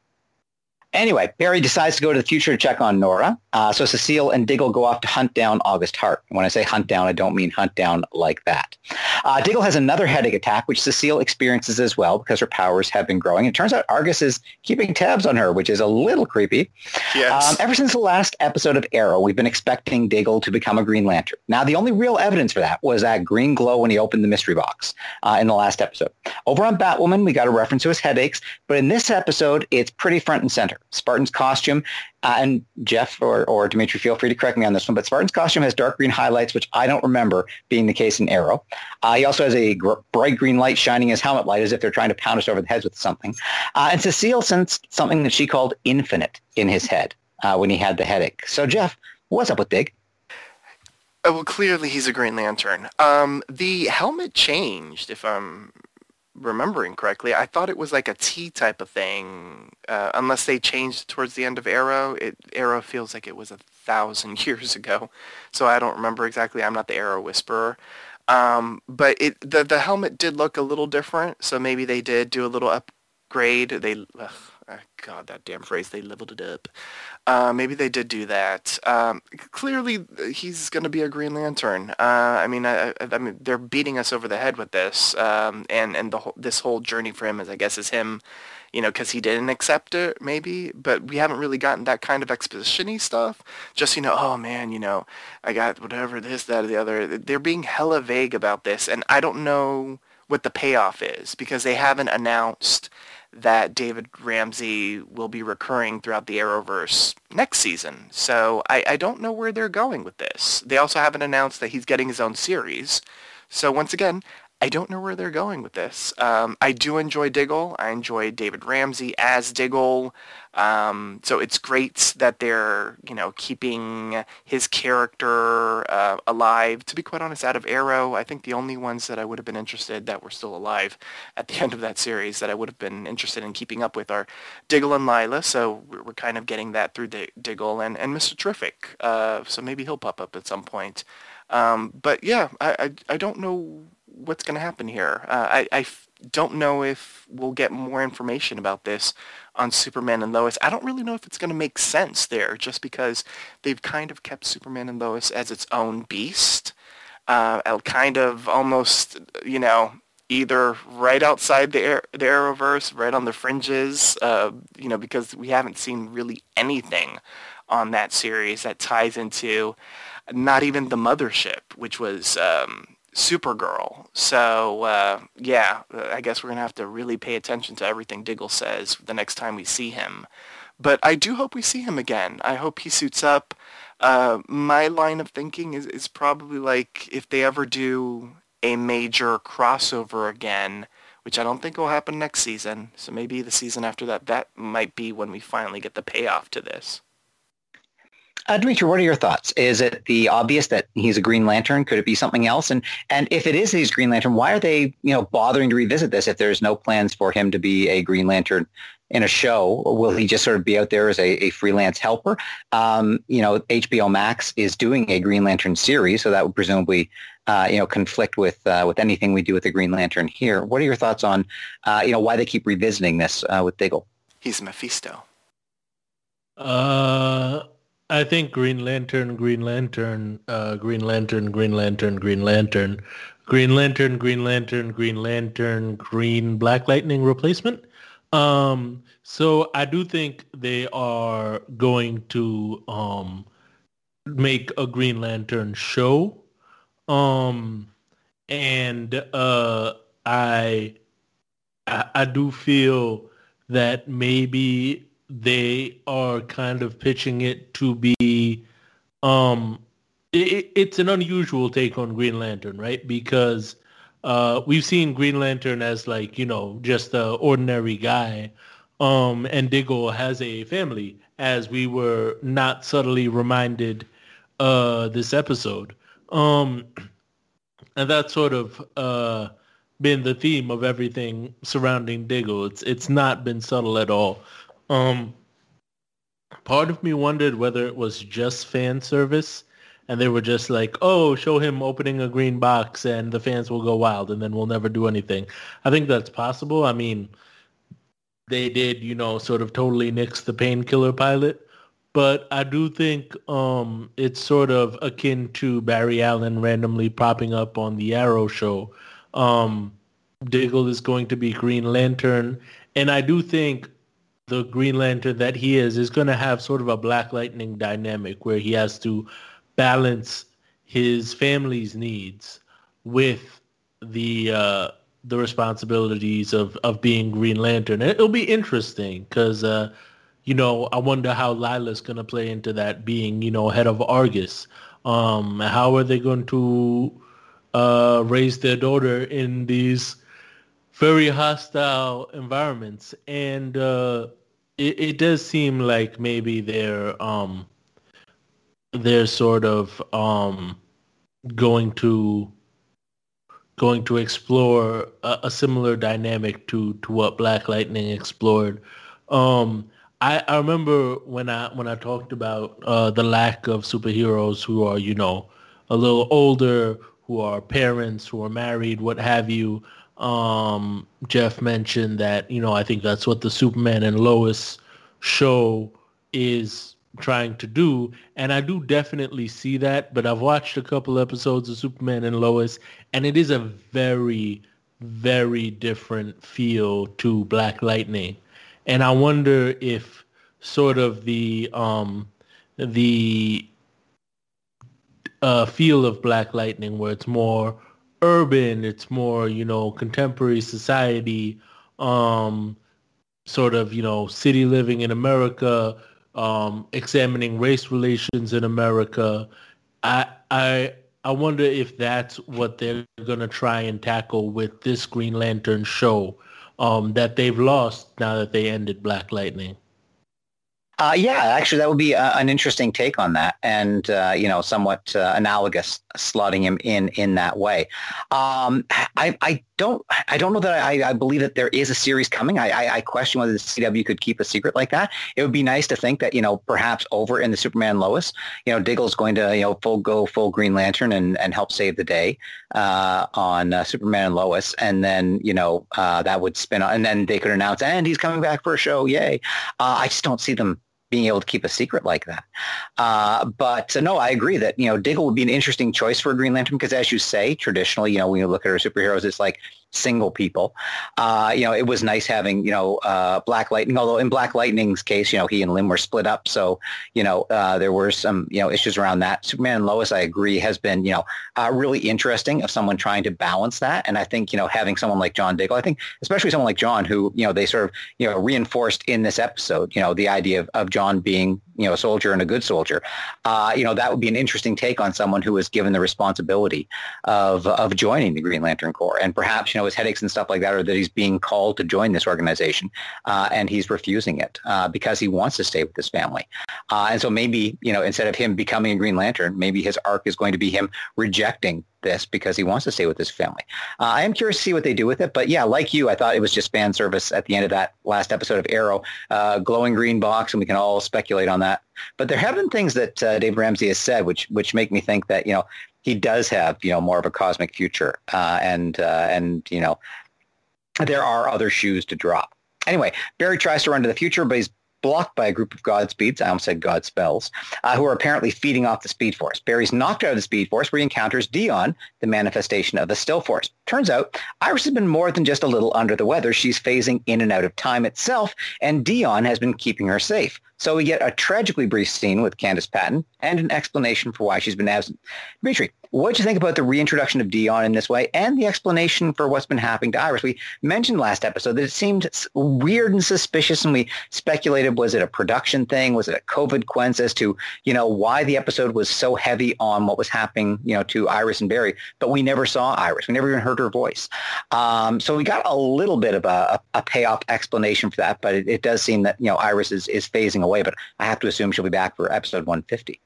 Anyway, Barry decides to go to the future to check on Nora. Uh, so Cecile and Diggle go off to hunt down August Hart. And when I say hunt down, I don't mean hunt down like that. Uh, Diggle has another headache attack, which Cecile experiences as well because her powers have been growing. It turns out Argus is keeping tabs on her, which is a little creepy. Yes. Um, ever since the last episode of Arrow, we've been expecting Diggle to become a Green Lantern. Now, the only real evidence for that was that green glow when he opened the mystery box uh, in the last episode. Over on Batwoman, we got a reference to his headaches, but in this episode, it's pretty front and center. Spartan's costume, uh, and Jeff or, or Dimitri, feel free to correct me on this one, but Spartan's costume has dark green highlights, which I don't remember being the case in Arrow. Uh, he also has a gr- bright green light shining his helmet light as if they're trying to pound us over the heads with something. Uh, and Cecile sensed something that she called infinite in his head uh, when he had the headache. So, Jeff, what's up with Dig? Oh, well, clearly he's a Green Lantern. Um, the helmet changed, if I'm remembering correctly. I thought it was like a T type of thing, uh, unless they changed towards the end of Arrow. It, Arrow feels like it was a thousand years ago, so I don't remember exactly. I'm not the Arrow Whisperer. Um, but it the the helmet did look a little different, so maybe they did do a little upgrade. They, ugh, God, that damn phrase, they leveled it up. Uh, maybe they did do that. Um, clearly, he's going to be a Green Lantern. Uh, I mean, I, I, mean, they're beating us over the head with this, um, and and the this whole journey for him is, I guess, is him, you know, because he didn't accept it, maybe. But we haven't really gotten that kind of exposition-y stuff. Just you know, oh man, you know, I got whatever this, that, or the other. They're being hella vague about this, and I don't know what the payoff is because they haven't announced that David Ramsey will be recurring throughout the Arrowverse next season. So I, I don't know where they're going with this. They also haven't announced that he's getting his own series. So once again, I don't know where they're going with this. Um, I do enjoy Diggle. I enjoy David Ramsey as Diggle. Um, so it's great that they're, you know, keeping his character uh, alive. To be quite honest, out of Arrow, I think the only ones that I would have been interested that were still alive at the end of that series that I would have been interested in keeping up with are Diggle and Lyla. So we're, kind of getting that through D- Diggle and, and Mr. Terrific. Uh, so maybe he'll pop up at some point. Um, but yeah, I, I, I don't know what's going to happen here. Uh, I, I f- don't know if we'll get more information about this on Superman and Lois. I don't really know if it's going to make sense there, just because they've kind of kept Superman and Lois as its own beast, uh, kind of almost, you know, either right outside the, Ar- the Arrowverse, right on the fringes, uh, you know, because we haven't seen really anything on that series that ties into not even the mothership, which was um, Supergirl. So uh, yeah, I guess we're gonna have to really pay attention to everything Diggle says the next time we see him. But I do hope we see him again. I hope he suits up. Uh, my line of thinking is, is probably like if they ever do a major crossover again, which I don't think will happen next season. So maybe the season after that, that might be when we finally get the payoff to this. Uh, Dimitri, what are your thoughts? Is it the obvious that he's a Green Lantern? Could it be something else? And and if it is he's Green Lantern, why are they you know bothering to revisit this if there's no plans for him to be a Green Lantern in a show? Will he just sort of be out there as a, a freelance helper? Um, you know, HBO Max is doing a Green Lantern series, so that would presumably uh, you know conflict with uh, with anything we do with the Green Lantern here. What are your thoughts on uh, you know why they keep revisiting this uh, with Diggle? He's Mephisto. Uh, I think Green Lantern, Green Lantern, uh, Green Lantern, Green Lantern, Green Lantern, Green Lantern, Green Lantern, Green Lantern, Green Black Lightning replacement. Um, so I do think they are going to um, make a Green Lantern show. Um, and uh, I, I I do feel that maybe they are kind of pitching it to be um it, it's an unusual take on Green Lantern, right? Because uh, we've seen Green Lantern as like, you know, just a ordinary guy. Um, and Diggle has a family, as we were not subtly reminded uh, this episode. Um, and that's sort of uh, been the theme of everything surrounding Diggle. It's it's not been subtle at all. Um, part of me wondered whether it was just fan service and they were just like, oh, show him opening a green box and the fans will go wild and then we'll never do anything. I think that's possible. I mean, they did, you know, sort of totally nix the painkiller pilot. But I do think um, it's sort of akin to Barry Allen randomly popping up on the Arrow show. Um, Diggle is going to be Green Lantern. And I do think the Green Lantern that he is is going to have sort of a Black Lightning dynamic where he has to balance his family's needs with the uh, the responsibilities of, of being Green Lantern. it'll be interesting because, uh, you know, I wonder how Lyla's going to play into that being, you know, head of Argus. Um, how are they going to uh, raise their daughter in these very hostile environments? And uh, it, it does seem like maybe they're um they're sort of um going to going to explore a, a, similar dynamic to to what Black Lightning explored. Um, I, I remember when I when I talked about uh, the lack of superheroes who are you know a little older, who are parents, who are married, what have you um, Jeff mentioned that, you know, I think that's what the Superman and Lois show is trying to do. And I do definitely see that, but I've watched a couple episodes of Superman and Lois, and it is a very, very different feel to Black Lightning. And I wonder if sort of the um, the uh, feel of Black Lightning, where it's more urban, it's more, you know, contemporary society, um, sort of, you know, city living in America, um, examining race relations in America. I, I, I wonder if that's what they're to try and tackle with this Green Lantern show um, that they've lost now that they ended Black Lightning. Uh, yeah, actually, that would be uh, an interesting take on that, and uh, you know, somewhat uh, analogous, slotting him in in that way. Um, I, I don't, I don't know that I, I believe that there is a series coming. I, I, I, question whether the CW could keep a secret like that. It would be nice to think that you know, perhaps over in the Superman Lois, you know, Diggle's going to you know full go full Green Lantern and and help save the day uh, on uh, Superman and Lois, and then you know that would spin on, and then they could announce, and he's coming back for a show, yay! I just don't see them being able to keep a secret like that. Uh, but uh, no, I agree that, you know, Diggle would be an interesting choice for a Green Lantern because as you say, traditionally, you know, when you look at our superheroes, it's like single people. Uh, you know, it was nice having, you know, uh, Black Lightning, although in Black Lightning's case, you know, he and Lynn were split up. So, you know, uh, there were some, you know, issues around that. Superman and Lois, I agree, has been, you know, uh, really interesting of someone trying to balance that. And I think, you know, having someone like John Diggle, I think especially someone like John who, you know, they sort of, you know, reinforced in this episode, you know, the idea of, of John being you know a soldier and a good soldier. Uh, you know that would be an interesting take on someone who was given the responsibility of of joining the Green Lantern Corps, and perhaps you know his headaches and stuff like that, or that he's being called to join this organization, uh, and he's refusing it uh, because he wants to stay with his family. Uh, and so maybe you know instead of him becoming a Green Lantern, maybe his arc is going to be him rejecting this because he wants to stay with his family. Uh, I am curious to see what they do with it, but yeah, like you, I thought it was just fan service at the end of that last episode of Arrow, uh, glowing green box, and we can all speculate on that. But there have been things that uh, Dave Ramsey has said, which which make me think that you know he does have you know more of a cosmic future, uh, and uh, and you know there are other shoes to drop. Anyway, Barry tries to run to the future, but he's blocked by a group of Godspeeds, I almost said Godspells, uh, who are apparently feeding off the Speed Force. Barry's knocked out of the Speed Force where he encounters Deon, the manifestation of the Still Force. Turns out, Iris has been more than just a little under the weather. She's phasing in and out of time itself, and Deon has been keeping her safe. So we get a tragically brief scene with Candice Patton and an explanation for why she's been absent. Dimitri, what do you think about the reintroduction of Deon in this way and the explanation for what's been happening to Iris? We mentioned last episode that it seemed weird and suspicious, and we speculated was it a production thing? Was it a COVID quenz as to you know why the episode was so heavy on what was happening you know to Iris and Barry, but we never saw Iris. We never even heard her voice. Um, so we got a little bit of a, a payoff explanation for that, but it, it does seem that you know Iris is is phasing away. But I have to assume she'll be back for episode 150.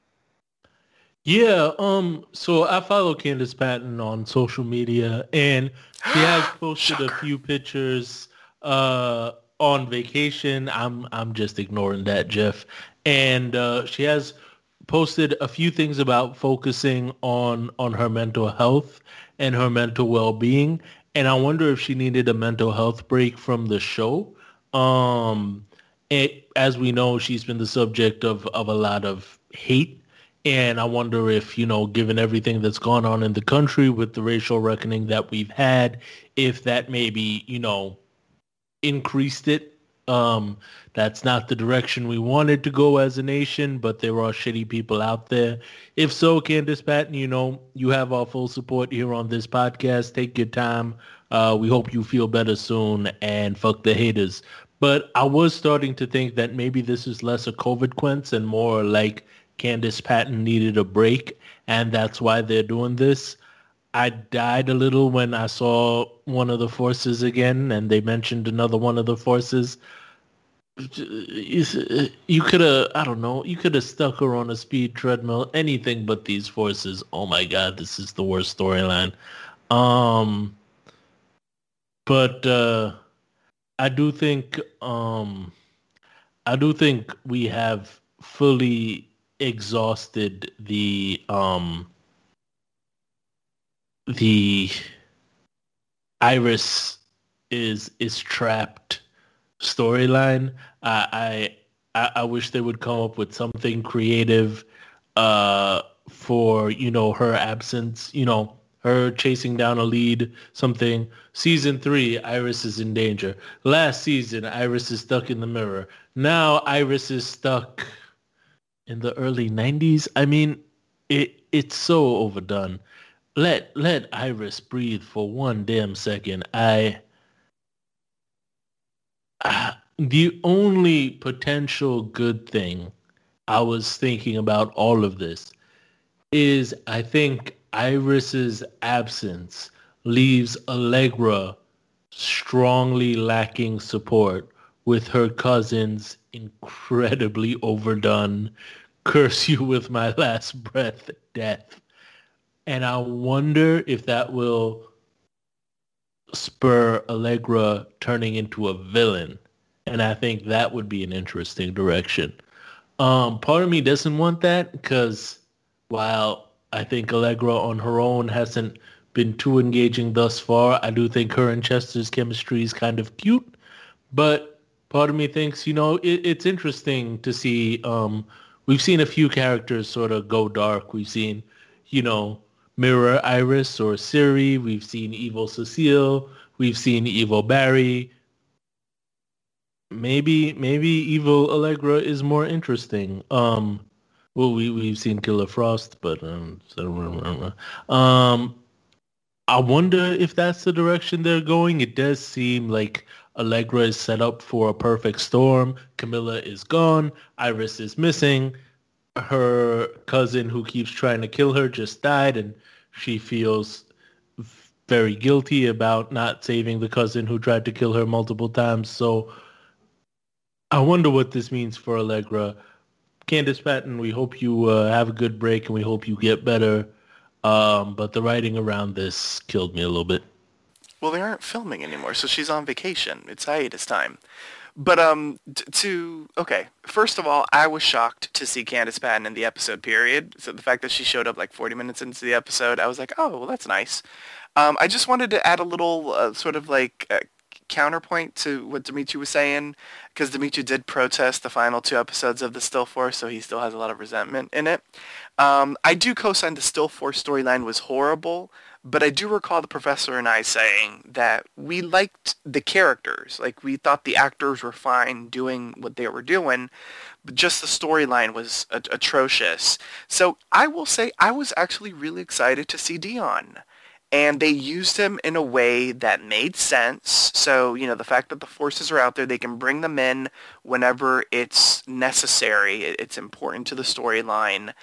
Yeah, um, so I follow Candice Patton on social media and she has posted a few pictures uh on vacation. I'm I'm just ignoring that, Jeff. And uh she has posted a few things about focusing on on her mental health and her mental well-being and I wonder if she needed a mental health break from the show. Um it, as we know, she's been the subject of of a lot of hate and I wonder if, you know, given everything that's gone on in the country with the racial reckoning that we've had, if that maybe, you know, increased it. Um, that's not the direction we wanted to go as a nation, but there are shitty people out there. If so, Candice Patton, you know, you have our full support here on this podcast. Take your time. Uh, we hope you feel better soon and fuck the haters. But I was starting to think that maybe this is less a COVID quench and more like Candice Patton needed a break, and that's why they're doing this. I died a little when I saw one of the forces again, and they mentioned another one of the forces. You could have, I don't know, you could have stuck her on a speed treadmill, anything but these forces. Oh my God, this is the worst storyline. Um, but uh, I do think, um, I do think we have fully exhausted the um the Iris is is trapped storyline. I, I I wish they would come up with something creative uh for you know her absence. You know her chasing down a lead. Something. Season three, Iris is in danger. Last season, Iris is stuck in the mirror. Now Iris is stuck in the early 90s. I mean, it it's so overdone. Let let Iris breathe for one damn second. I uh, the only potential good thing I was thinking about all of this is I think Iris's absence leaves Allegra strongly lacking support with her cousin's incredibly overdone curse you with my last breath death. And I wonder if that will spur Allegra turning into a villain. And I think that would be an interesting direction. Um, part of me doesn't want that because while I think Allegra on her own hasn't been too engaging thus far, I do think her and Chester's chemistry is kind of cute. But part of me thinks, you know, it, it's interesting to see. Um, we've seen a few characters sort of go dark. We've seen, you know, Mirror Iris or Siri. We've seen Evil Cecile. We've seen Evil Barry. Maybe, maybe Evil Allegra is more interesting. Um, well, we we've seen Killer Frost, but um, um, I wonder if that's the direction they're going. It does seem like Allegra is set up for a perfect storm. Kamilla is gone. Iris is missing. Her cousin who keeps trying to kill her just died and she feels very guilty about not saving the cousin who tried to kill her multiple times. So I wonder what this means for Allegra. Candice Patton, we hope you uh, have a good break and we hope you get better. Um, but the writing around this killed me a little bit. Well, they aren't filming anymore, so she's on vacation. It's hiatus time. But um, t- to okay, first of all, I was shocked to see Candice Patton in the episode. Period. So the fact that she showed up like 40 minutes into the episode, I was like, oh, well, that's nice. Um, I just wanted to add a little uh, sort of like uh, counterpoint to what Dimitri was saying, because Dimitri did protest the final two episodes of the Still Force, so he still has a lot of resentment in it. Um, I do co-sign the Still Force storyline was horrible, but I do recall the professor and I saying that we liked the characters. Like, we thought the actors were fine doing what they were doing, but just the storyline was at- atrocious. So I will say I was actually really excited to see Deon and they used him in a way that made sense. So, you know, the fact that the forces are out there, they can bring them in whenever it's necessary. It's important to the storyline.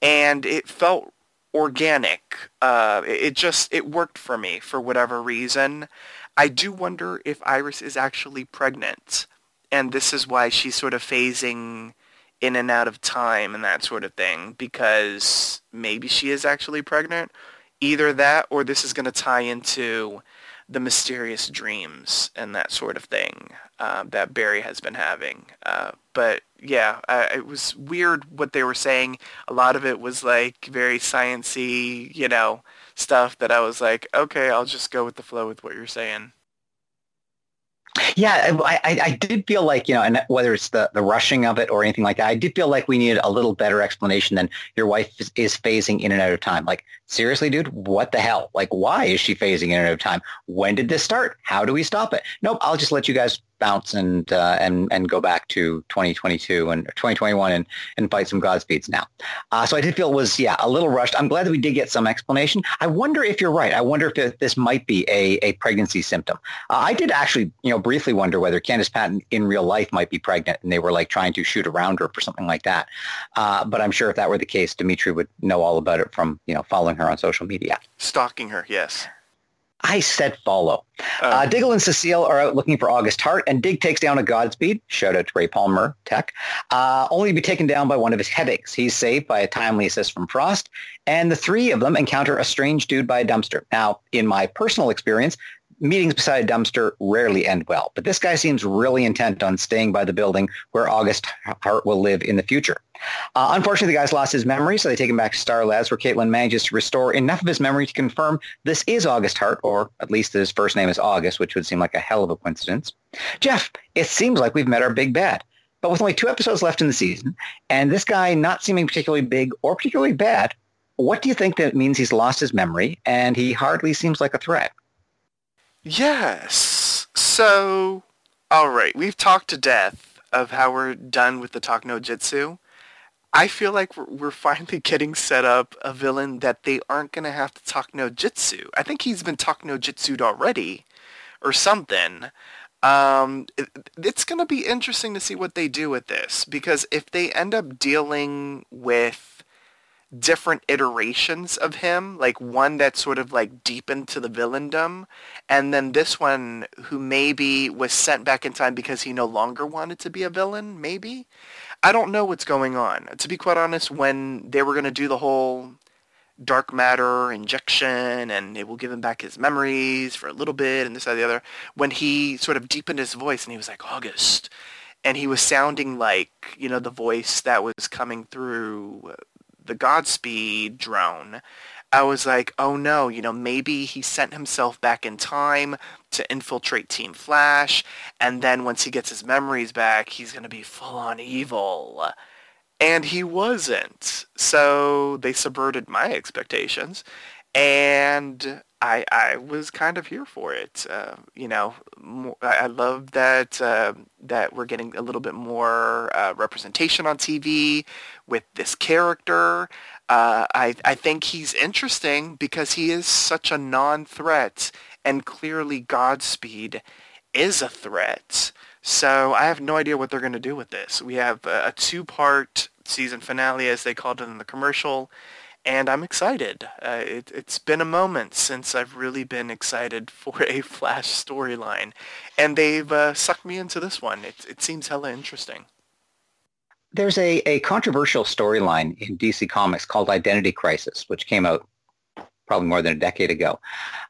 And it felt organic. Uh, it just, it worked for me for whatever reason. I do wonder if Iris is actually pregnant. And this is why she's sort of phasing in and out of time and that sort of thing. Because maybe she is actually pregnant either that or this is going to tie into the mysterious dreams and that sort of thing uh, that Barry has been having. Uh, but yeah, uh, it was weird what they were saying. A lot of it was like very sciency, you know, stuff that I was like, okay, I'll just go with the flow with what you're saying. Yeah, I, I, did feel like, you know, and whether it's the, the rushing of it or anything like that, I did feel like we needed a little better explanation than your wife is, is phasing in and out of time. Like, seriously, dude, what the hell? Like, why is she phasing in and out of time? When did this start? How do we stop it? Nope, I'll just let you guys bounce and uh, and and go back to 2022 and 2021 and and fight some Godspeeds now. Uh, so I did feel it was yeah a little rushed. I'm glad that we did get some explanation. I wonder if you're right. I wonder if this might be a, a pregnancy symptom. Uh, I did actually you know briefly wonder whether Candice Patton in real life might be pregnant and they were like trying to shoot around her for something like that. Uh, but I'm sure if that were the case, Dimitri would know all about it from you know following her on social media. Stalking her, yes. I said follow. Uh, uh, Diggle and Cecile are out looking for August Hart, and Dig takes down a Godspeed. Shout out to Ray Palmer, Tech. Uh, only to be taken down by one of his headaches. He's saved by a timely assist from Frost, and the three of them encounter a strange dude by a dumpster. Now, in my personal experience, meetings beside a dumpster rarely end well, but this guy seems really intent on staying by the building where August Hart will live in the future. Uh, unfortunately, the guy's lost his memory, so they take him back to Star Labs, where Caitlin manages to restore enough of his memory to confirm this is August Hart, or at least his first name is August, which would seem like a hell of a coincidence. Jeff, it seems like we've met our big bad. But with only two episodes left in the season, and this guy not seeming particularly big or particularly bad, what do you think that means he's lost his memory and he hardly seems like a threat? Yes. So, all right, we've talked to death of how we're done with the Talk No Jitsu. I feel like we're, we're finally getting set up a villain that they aren't going to have to talk no jitsu. I think he's been talk no jitsued already or something. Um, it, it's going to be interesting to see what they do with this because if they end up dealing with different iterations of him, like one that sort of like deepened to the villaindom, and then this one who maybe was sent back in time because he no longer wanted to be a villain, maybe. I don't know what's going on. To be quite honest, when they were going to do the whole dark matter injection and it will give him back his memories for a little bit and this, that, the other, when he sort of deepened his voice and he was like, August, and he was sounding like, you know, the voice that was coming through the Godspeed drone, I was like, oh no, you know, maybe he sent himself back in time to infiltrate Team Flash, and then once he gets his memories back, he's going to be full on evil. And he wasn't. So they subverted my expectations. And I, I was kind of here for it. Uh, you know, more, I love that uh, that we're getting a little bit more uh, representation on TV with this character. Uh, I I think he's interesting because he is such a non-threat and clearly Godspeed is a threat. So I have no idea what they're going to do with this. We have a, a two-part season finale, as they called it in the commercial, and I'm excited. Uh, it, has been a moment since I've really been excited for a Flash storyline, and they've uh, sucked me into this one. It, it seems hella interesting. There's a, a controversial storyline in DC Comics called Identity Crisis, which came out probably more than a decade ago,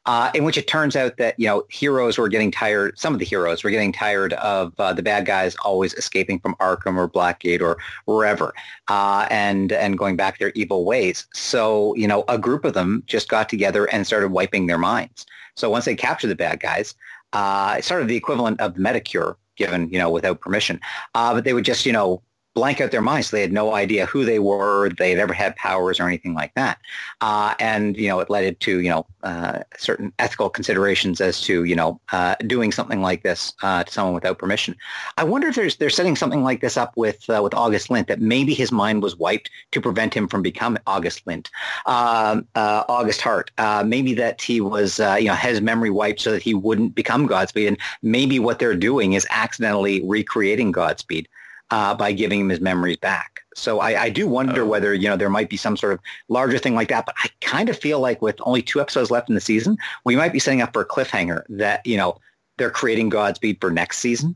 uh, in which it turns out that you know heroes were getting tired. Some of the heroes were getting tired of uh, the bad guys always escaping from Arkham or Blackgate or wherever, uh, and and going back their evil ways. So you know, a group of them just got together and started wiping their minds. So once they captured the bad guys, uh, it's sort of the equivalent of meta cure given, you know, without permission. Uh, but they would just, you know, blank out their minds. They had no idea who they were, they had ever had powers or anything like that. Uh, and, you know, it led to, you know, uh, certain ethical considerations as to, you know, uh, doing something like this uh, to someone without permission. I wonder if there's, they're setting something like this up with, uh, with August Lint, that maybe his mind was wiped to prevent him from becoming August Lint, um, uh, August Hart. maybe that he was, you know, has memory wiped so that he wouldn't become Godspeed. And maybe what they're doing is accidentally recreating Godspeed uh, by giving him his memories back. So I, I do wonder oh. whether you know there might be some sort of larger thing like that. But I kind of feel like with only two episodes left in the season, we might be setting up for a cliffhanger that you know they're creating Godspeed for next season.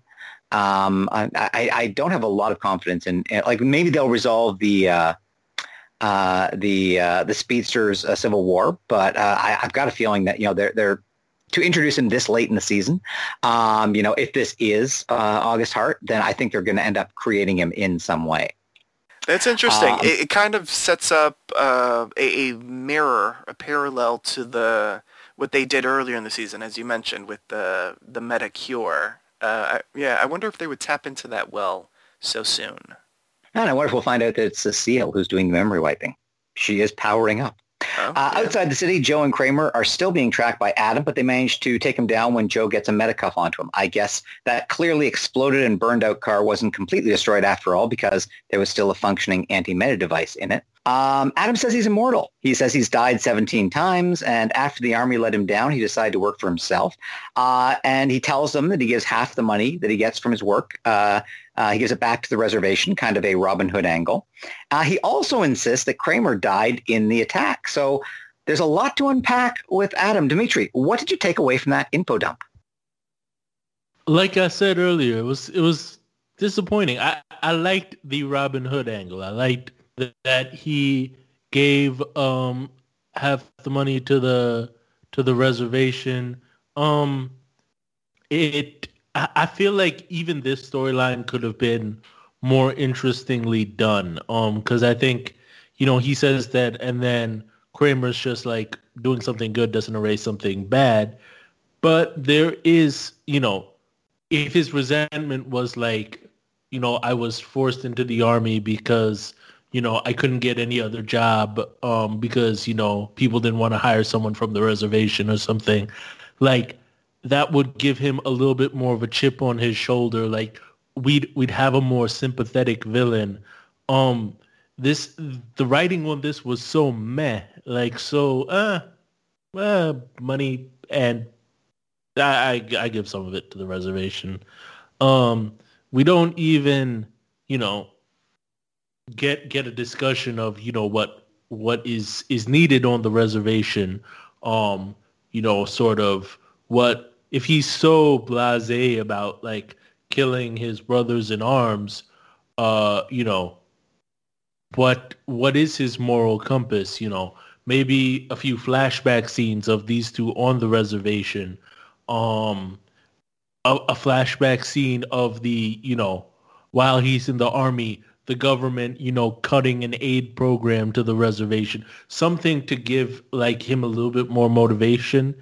Um, I, I, I, don't have a lot of confidence in, like maybe they'll resolve the uh, uh, the uh, the speedsters uh, civil war, but uh, I, have got a feeling that you know they're they're to introduce him this late in the season. Um, you know, if this is uh, August Hart, then I think they're going to end up creating him in some way. That's interesting. Um, it, it, kind of sets up uh, a, a, mirror, a parallel to the what they did earlier in the season, as you mentioned, with the the meta cure. Uh, I, yeah, I wonder if they would tap into that well so soon. And I wonder if we'll find out that it's Cecile who's doing the memory wiping. She is powering up. Oh, uh, Outside the city, Joe and Kramer are still being tracked by Adam, but they manage to take him down when Joe gets a Meta-Cuff onto him. I guess that clearly exploded and burned out car wasn't completely destroyed after all because there was still a functioning anti-meta device in it. Um, Adam says he's immortal. He says he's died 17 times, and after the army let him down, he decided to work for himself. Uh, and he tells them that he gives half the money that he gets from his work. Uh, uh, he gives it back to the reservation, kind of a Robin Hood angle. Uh, he also insists that Kramer died in the attack. So there's a lot to unpack with Adam. Dimitri, what did you take away from that info dump? Like I said earlier, it was it was disappointing. I, I liked the Robin Hood angle. I liked that he gave um half the money to the to the reservation. Um, it I, I feel like even this storyline could have been more interestingly done. Um, because I think you know he says that, and then Kramer's just like doing something good doesn't erase something bad. But there is, you know, if his resentment was like, you know, I was forced into the army because you know, I couldn't get any other job um, because, you know, people didn't want to hire someone from the reservation or something. Like that would give him a little bit more of a chip on his shoulder. Like we'd we'd have a more sympathetic villain. Um, this the writing on this was so meh, like so uh, uh money and I, I I give some of it to the reservation. Um, we don't even you know get get a discussion of you know what what is is needed on the reservation um you know sort of what if he's so blasé about like killing his brothers in arms uh you know what what is his moral compass you know maybe a few flashback scenes of these two on the reservation um a, a flashback scene of the you know while he's in the army the government, you know, cutting an aid program to the reservation, something to give like him a little bit more motivation.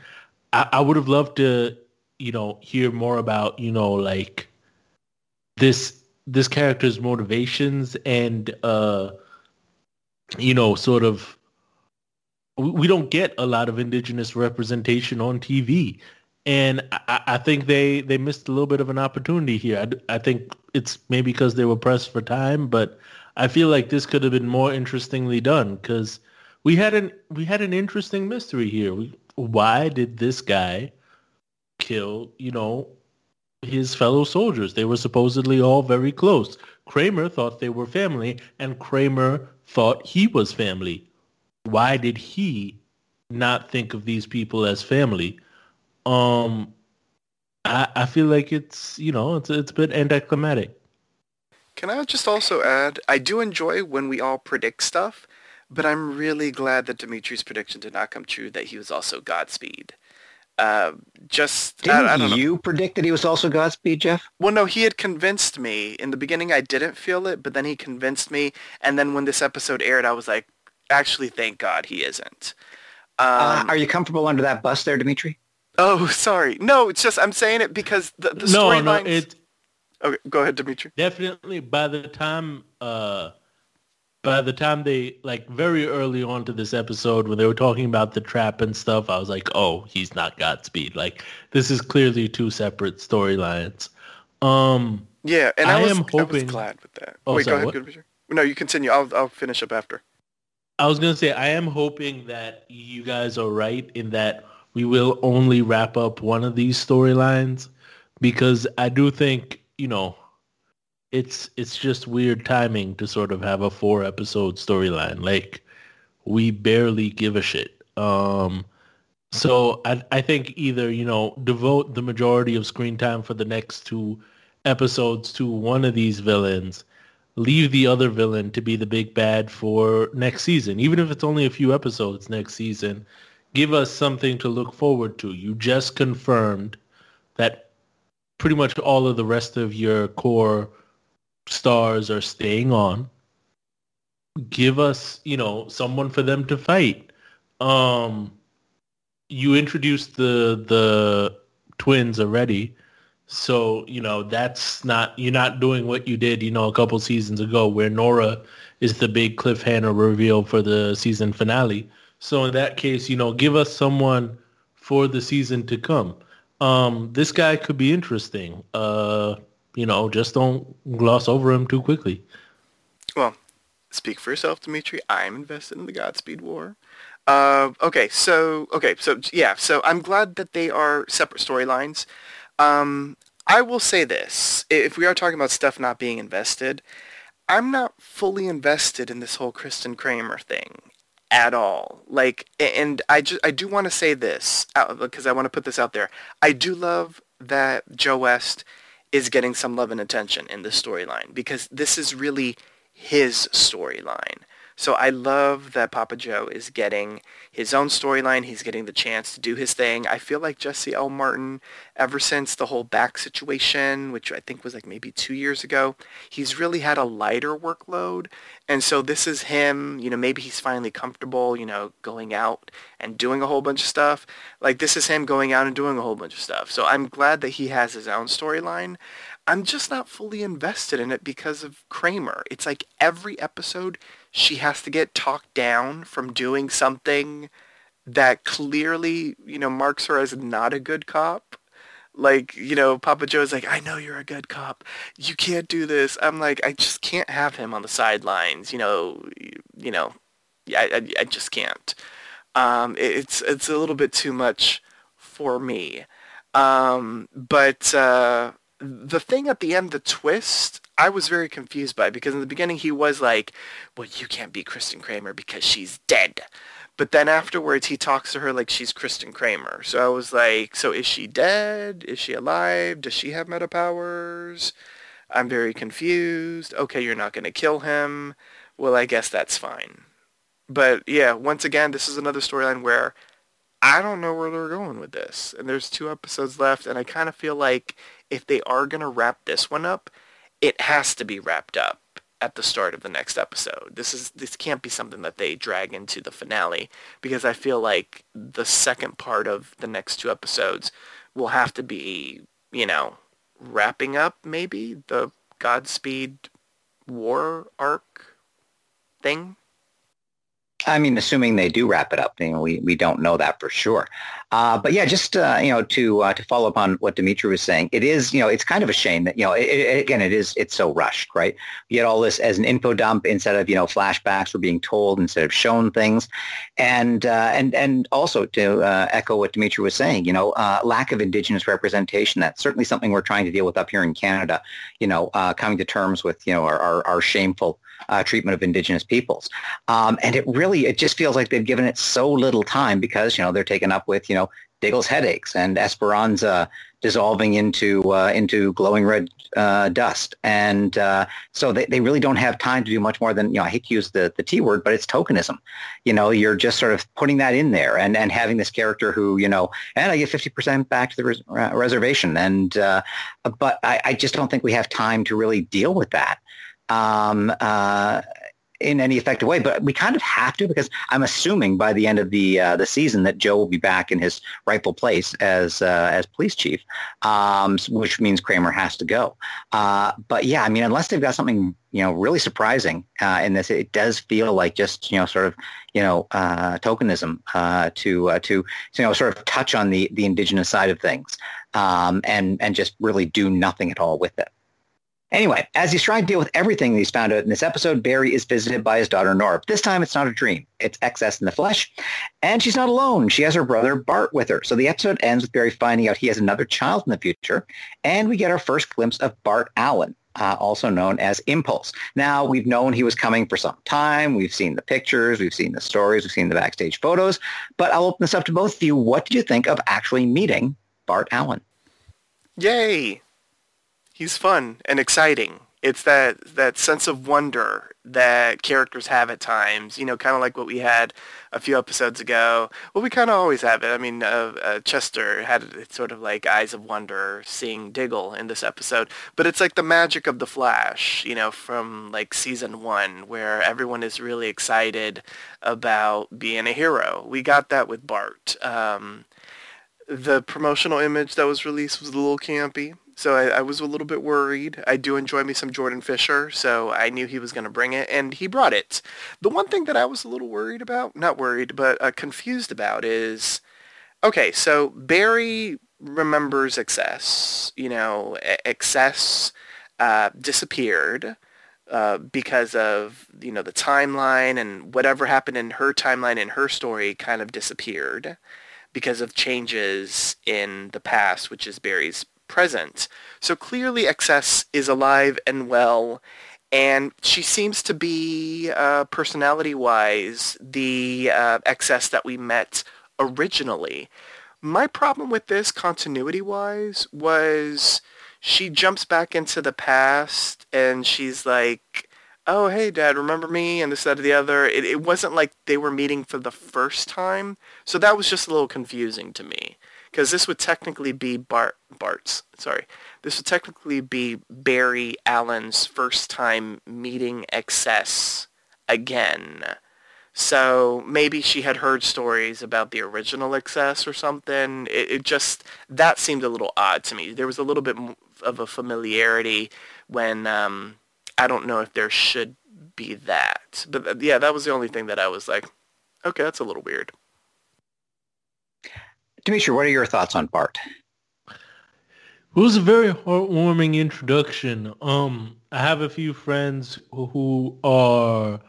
I, I would have loved to, you know, hear more about, you know, like this this character's motivations and uh you know, sort of we don't get a lot of indigenous representation on TV and I, I, think they they missed a little bit of an opportunity here. I, I think it's maybe because they were pressed for time, but I feel like this could have been more interestingly done because we had an we had an interesting mystery here. We, why did this guy kill? You know, his fellow soldiers. They were supposedly all very close. Kramer thought they were family, and Kramer thought he was family. Why did he not think of these people as family? Um, I, I feel like it's you know it's it's a bit anticlimactic. Can I just also add, I do enjoy when we all predict stuff, but I'm really glad that Dimitri's prediction did not come true. That he was also Godspeed. Uh, just Didn't I, I don't know. you predict that he was also Godspeed, Jeff? Well, no, he had convinced me. In the beginning, I didn't feel it, but then he convinced me. And then when this episode aired, I was like, actually, thank God he isn't. Um, uh, are you comfortable under that bus there, Dimitri? oh, sorry. No, it's just I'm saying it because the, the no, no, storylines. it Okay, go ahead, Dimitri. definitely by the time uh by the time they like very early on to this episode when they were talking about the trap and stuff, I was like, oh, he's not Godspeed. Like this is clearly two separate storylines. Um, Yeah, and I, I was, am I was hoping- glad with that. Oh, Wait, sorry, go ahead, Dimitri. No, you continue. I'll I'll finish up after. I was gonna say I am hoping that you guys are right in that we will only wrap up one of these storylines because I do think you know it's it's just weird timing to sort of have a four episode storyline like we barely give a shit um so I I think either you know devote the majority of screen time for the next two episodes to one of these villains leave the other villain to be the big bad for next season, even if it's only a few episodes next season. Give us something to look forward to. You just confirmed that pretty much all of the rest of your core stars are staying on. Give us, you know, someone for them to fight. Um, you introduced the the twins already. So, you know, that's not, you're not doing what you did, you know, a couple seasons ago where Nora is the big cliffhanger reveal for the season finale. So in that case, you know, give us someone for the season to come. Um, this guy could be interesting. Uh, you know, just don't gloss over him too quickly. Well, speak for yourself, Dimitri. I'm invested in the Godspeed War. Uh, okay, so okay, so yeah, so I'm glad that they are separate storylines. Um, I will say this: if we are talking about stuff not being invested, I'm not fully invested in this whole Kristen Kramer thing at all. Like, and I just I do want to say this because I want to put this out there. I do love that Joe West is getting some love and attention in this storyline because this is really his storyline. So I love that Papa Joe is getting his own storyline. He's getting the chance to do his thing. I feel like Jesse L. Martin, ever since the whole back situation, which I think was like maybe two years ago, he's really had a lighter workload. And so this is him, you know, maybe he's finally comfortable, you know, going out and doing a whole bunch of stuff. Like this is him going out and doing a whole bunch of stuff. So I'm glad that he has his own storyline. I'm just not fully invested in it because of Kramer. It's like every episode she has to get talked down from doing something that clearly, you know, marks her as not a good cop. Like, you know, Papa Joe's like, I know you're a good cop. You can't do this. I'm like, I just can't have him on the sidelines. You know, you know, I, I, I just can't. Um, it's it's a little bit too much for me. Um, but uh, the thing at the end, the twist, I was very confused by because in the beginning he was like, well, you can't be Kristen Kramer because she's dead. But then afterwards he talks to her like she's Kristen Kramer. So I was like, so is she dead? Is she alive? Does she have meta powers? I'm very confused. Okay, you're not going to kill him. Well, I guess that's fine. But yeah, once again, this is another storyline where I don't know where they're going with this. And there's two episodes left, and I kind of feel like if they are going to wrap this one up, it has to be wrapped up at the start of the next episode. This is this can't be something that they drag into the finale because I feel like the second part of the next two episodes will have to be, you know, wrapping up maybe the Godspeed war arc thing. I mean, assuming they do wrap it up, you know, we, we don't know that for sure. Uh, but yeah, just uh, you know, to uh, to follow up on what Dimitri was saying, it is you know, it's kind of a shame that you know, it, it, again, it is it's so rushed, right? You get all this as an info dump instead of you know flashbacks. We're being told instead of shown things, and uh, and and also to uh, echo what Dimitri was saying, you know, uh, lack of indigenous representation. That's certainly something we're trying to deal with up here in Canada. You know, coming to terms with you know our, our, our shameful uh, treatment of indigenous peoples. Um, and it really, it just feels like they've given it so little time because, you know, they're taken up with, you know, Diggle's headaches and Esperanza dissolving into uh, into glowing red uh, dust, and uh, so they, they really don't have time to do much more than you know. I hate to use the, the T word, but it's tokenism. You know, you're just sort of putting that in there and, and having this character who you know, and I get fifty percent back to the res- reservation, and uh, but I, I just don't think we have time to really deal with that um, uh, in any effective way. But we kind of have to because I'm assuming by the end of the uh, the season that Joe will be back in his rightful place as uh, as police chief, um, which means Kramer has to go. Uh, but yeah, I mean, unless they've got something you know really surprising uh, in this, it does feel like just you know sort of you know uh, tokenism uh, to to you know sort of touch on the the indigenous side of things um, and and just really do nothing at all with it. Anyway, as he's trying to deal with everything he's found out in this episode, Barry is visited by his daughter Nora. This time it's not a dream. It's XS in the flesh. And she's not alone. She has her brother Bart with her. So the episode ends with Barry finding out he has another child in the future. And we get our first glimpse of Bart Allen. Uh, also known as Impulse. Now, we've known he was coming for some time. We've seen the pictures, we've seen the stories, we've seen the backstage photos. But I'll open this up to both of you. What did you think of actually meeting Bart Allen? Yay! He's fun and exciting. It's that that sense of wonder that characters have at times. You know, kind of like what we had a few episodes ago. Well, we kind of always have it. I mean, uh, uh, Chester had sort of like eyes of wonder seeing Diggle in this episode, but it's like the magic of the Flash. You know, from like season one, where everyone is really excited about being a hero. We got that with Bart. Um, the promotional image that was released was a little campy. So I, I, was a little bit worried. I do enjoy me some Jordan Fisher, so I knew he was going to bring it, and he brought it. The one thing that I was a little worried about, not worried, but uh, confused about is, okay, so Barry remembers XS. You know, XS uh, disappeared. Uh, because of you know the timeline and whatever happened in her timeline in her story kind of disappeared because of changes in the past, which is Barry's present. So clearly XS is alive and well, and she seems to be, uh, personality-wise, the uh, XS that we met originally. My problem with this, continuity-wise, was she jumps back into the past, and she's like, oh, hey, Dad, remember me? And this, that, or the other. It, it wasn't like they were meeting for the first time. So that was just a little confusing to me because this would technically be Bart Bart's sorry this would technically be Barry Allen's first time meeting XS again. So maybe she had heard stories about the original XS or something. It, it just that seemed a little odd to me. There was a little bit of a familiarity when um, I don't know if there should be that. But uh, yeah, that was the only thing that I was like, okay, that's a little weird. Dimitri, what are your thoughts on Bart? It was a very heartwarming introduction. Um, I have a few friends who are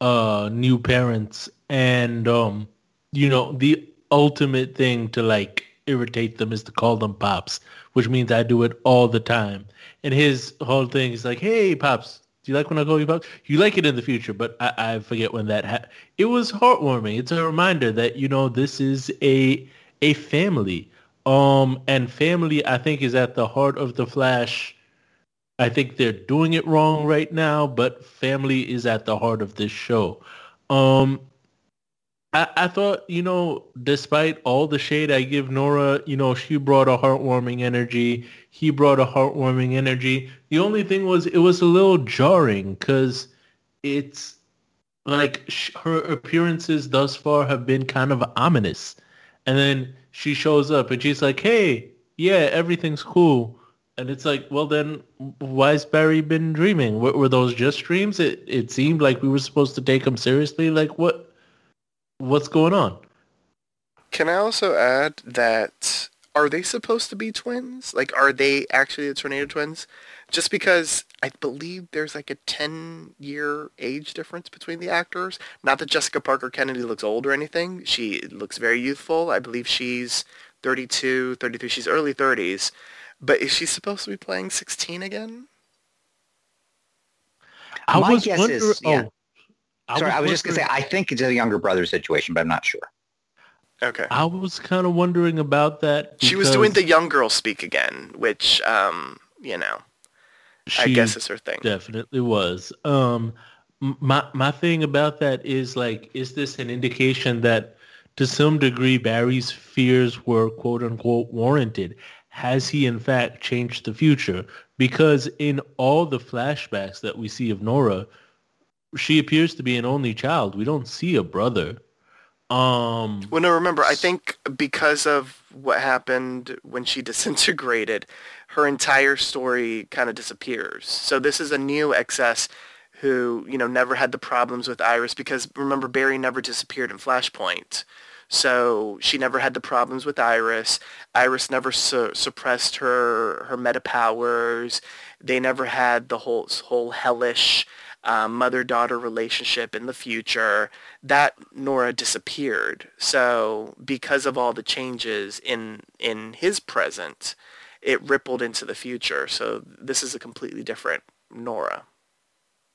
uh, new parents, and um, you know, the ultimate thing to like irritate them is to call them pops, which means I do it all the time. And his whole thing is like, "Hey, pops, do you like when I call you pops? You like it in the future, but I, I forget when that. Ha- it was heartwarming. It's a reminder that you know this is a a family. Um, and family, I think, is at the heart of the Flash. I think they're doing it wrong right now, but family is at the heart of this show. Um, I, I thought, you know, despite all the shade I give Nora, you know, she brought a heartwarming energy. He brought a heartwarming energy. The only thing was, it was a little jarring because it's like sh- her appearances thus far have been kind of ominous. And then she shows up and she's like, hey, yeah, everything's cool. And it's like, well, then why's Barry been dreaming? Were, were those just dreams? It it seemed like we were supposed to take him seriously. Like what? what's going on. Can I also add that are they supposed to be twins? Like, are they actually the tornado twins? Just because I believe there's like a 10 year age difference between the actors. Not that Jessica Parker Kennedy looks old or anything. She looks very youthful. I believe she's 32, 33. She's early 30s. But is she supposed to be playing 16 again? I My was guess wonder- is- yeah. oh, Sorry, I was just gonna say I think it's a younger brother situation, but I'm not sure. Okay. I was kind of wondering about that. She was doing the young girl speak again, which, um, you know, I guess is her thing. definitely was. Um, my my thing about that is like, is this an indication that to some degree Barry's fears were quote unquote warranted? Has he in fact changed the future? Because in all the flashbacks that we see of Nora, she appears to be an only child. We don't see a brother. Um, Well, no, remember, I think because of what happened when she disintegrated, her entire story kind of disappears. So this is a new XS who, you know, never had the problems with Iris because remember, Barry never disappeared in Flashpoint. So she never had the problems with Iris. Iris never su- suppressed her her meta powers. They never had the whole whole hellish uh, mother-daughter relationship in the future. That Nora disappeared. So because of all the changes in in his present, it rippled into the future. So this is a completely different Nora.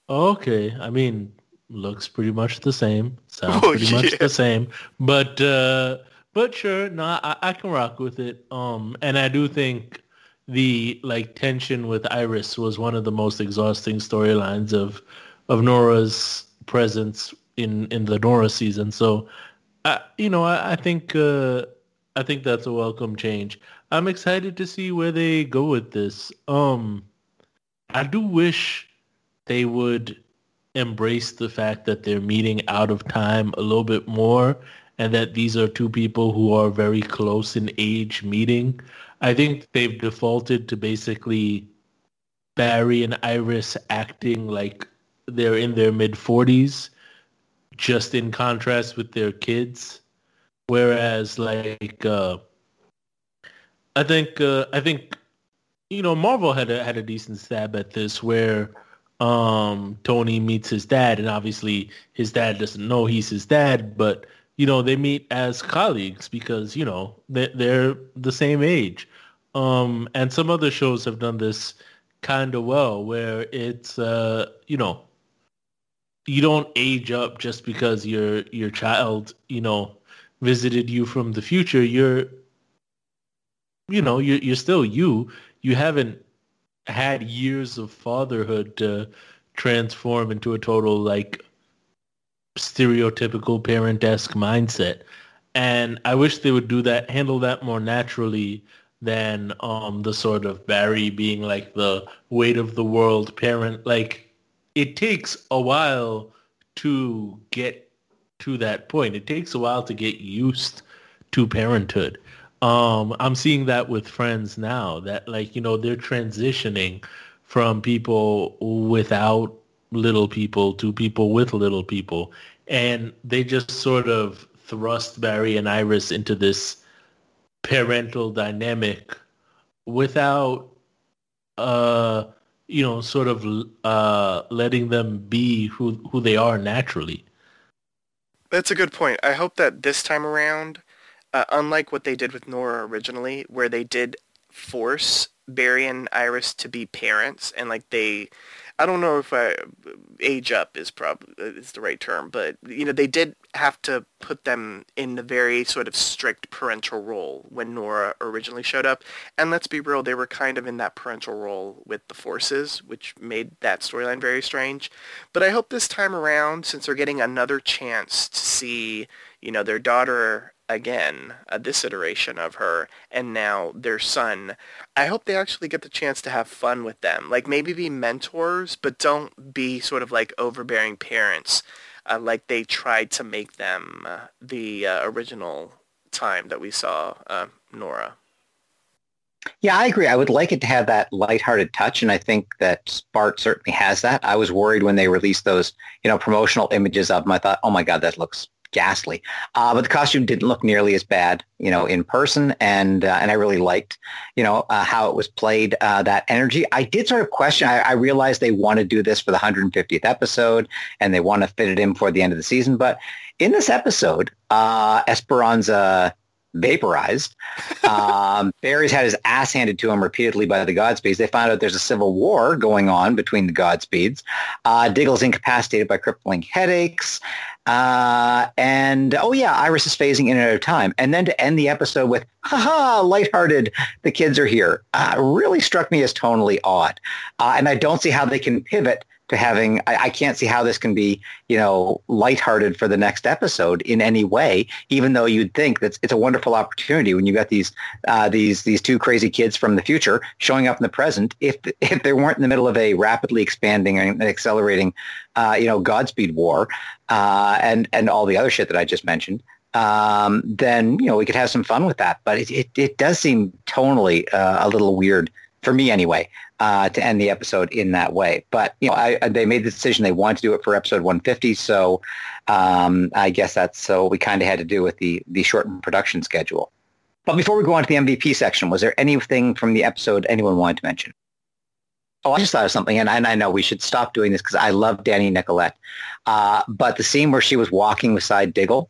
Okay, I mean, looks pretty much the same. Sounds Oh, pretty much the same. But uh but sure, no, I, I can rock with it. Um and I do think the like tension with Iris was one of the most exhausting storylines of of Nora's presence in in the Nora season. So I you know, I, I think uh I think that's a welcome change. I'm excited to see where they go with this. Um I do wish they would embrace the fact that they're meeting out of time a little bit more and that these are two people who are very close in age meeting. I think they've defaulted to basically Barry and Iris acting like they're in their mid 40s just in contrast with their kids whereas like uh I think uh, I think you know Marvel had a had a decent stab at this where um Tony meets his dad and obviously his dad doesn't know he's his dad but you know they meet as colleagues because you know they they're the same age. Um and some other shows have done this kind of well where it's uh you know you don't age up just because your your child you know visited you from the future. You're you know you're, you're still you. You haven't had years of fatherhood to transform into a total like stereotypical parent-esque mindset. And i wish they would do that handle that more naturally than um the sort of barry being like the weight of the world parent. Like it takes a while to get to that point. It takes a while to get used to parenthood um i'm seeing that with friends now that like you know they're transitioning from people without little people to people with little people and they just sort of thrust barry and iris into this parental dynamic without uh you know sort of uh letting them be who who they are naturally That's a good point. I hope that this time around, uh, unlike what they did with Nora originally, where they did force Barry and Iris to be parents, and like they, I don't know if I, age up is probably is the right term, but you know they did have to put them in the very sort of strict parental role when Nora originally showed up. And let's be real, they were kind of in that parental role with the forces, which made that storyline very strange. But I hope this time around, since they're getting another chance to see, you know, their daughter again, uh, this iteration of her, and now their son, I hope they actually get the chance to have fun with them. Like maybe be mentors, but don't be sort of like overbearing parents, uh, like they tried to make them uh, the uh, original time that we saw uh, Nora. Yeah, I agree. I would like it to have that lighthearted touch, and I think that Bart certainly has that. I was worried when they released those, you know, promotional images of him. I thought, oh my God, that looks ghastly. Uh, but the costume didn't look nearly as bad, you know, in person, and uh, and I really liked, you know, uh, how it was played. Uh, that energy. I did sort of question. I, I, realized they want to do this for the 150th episode, and they want to fit it in for the end of the season. But in this episode, uh, Esperanza vaporized. Um, Barry's had his ass handed to him repeatedly by the Godspeeds. They find out there's a civil war going on between the Godspeeds. Uh, Diggle's incapacitated by crippling headaches. Uh, and oh yeah, Iris is phasing in and out of time. And then to end the episode with haha, lighthearted, the kids are here, uh, really struck me as tonally odd. Uh, and I don't see how they can pivot to having I, I, can't see how this can be you know lighthearted for the next episode in any way even though you'd think that it's a wonderful opportunity when you got these uh, these these two crazy kids from the future showing up in the present if if they weren't in the middle of a rapidly expanding and accelerating uh, you know Godspeed war uh, and and all the other shit that I just mentioned um, then you know we could have some fun with that. But it it, it does seem tonally uh, a little weird for me anyway uh, to end the episode in that way. But you know, I, they made the decision they wanted to do it for episode 150, so um, I guess that's so we kind of had to do with the the shortened production schedule. But before we go on to the MVP section, was there anything from the episode anyone wanted to mention? Oh, I just thought of something, and I, and I know we should stop doing this because I love Danny Nicolet. Uh, but the scene where she was walking beside Diggle,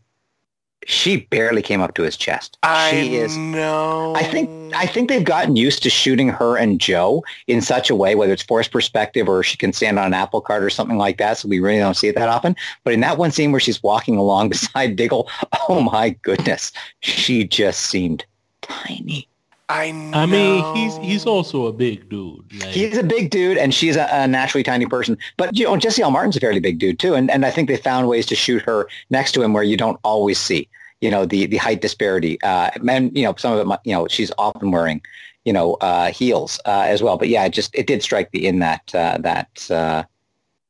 she barely came up to his chest. I she is, know. I think I think they've gotten used to shooting her and Joe in such a way, whether it's forced perspective or she can stand on an apple cart or something like that. So we really don't see it that often. But in that one scene where she's walking along beside Diggle, oh my goodness, she just seemed tiny. I know. I mean, he's he's also a big dude. Like, he's a big dude, and she's a, a, naturally tiny person. But you know, Jesse L. Martin's a fairly big dude too, and and I think they found ways to shoot her next to him where you don't always see you know the the height disparity. Uh, and you know some of it, you know, she's often wearing you know uh, heels uh, as well. But yeah, it just it did strike me in that uh, that uh,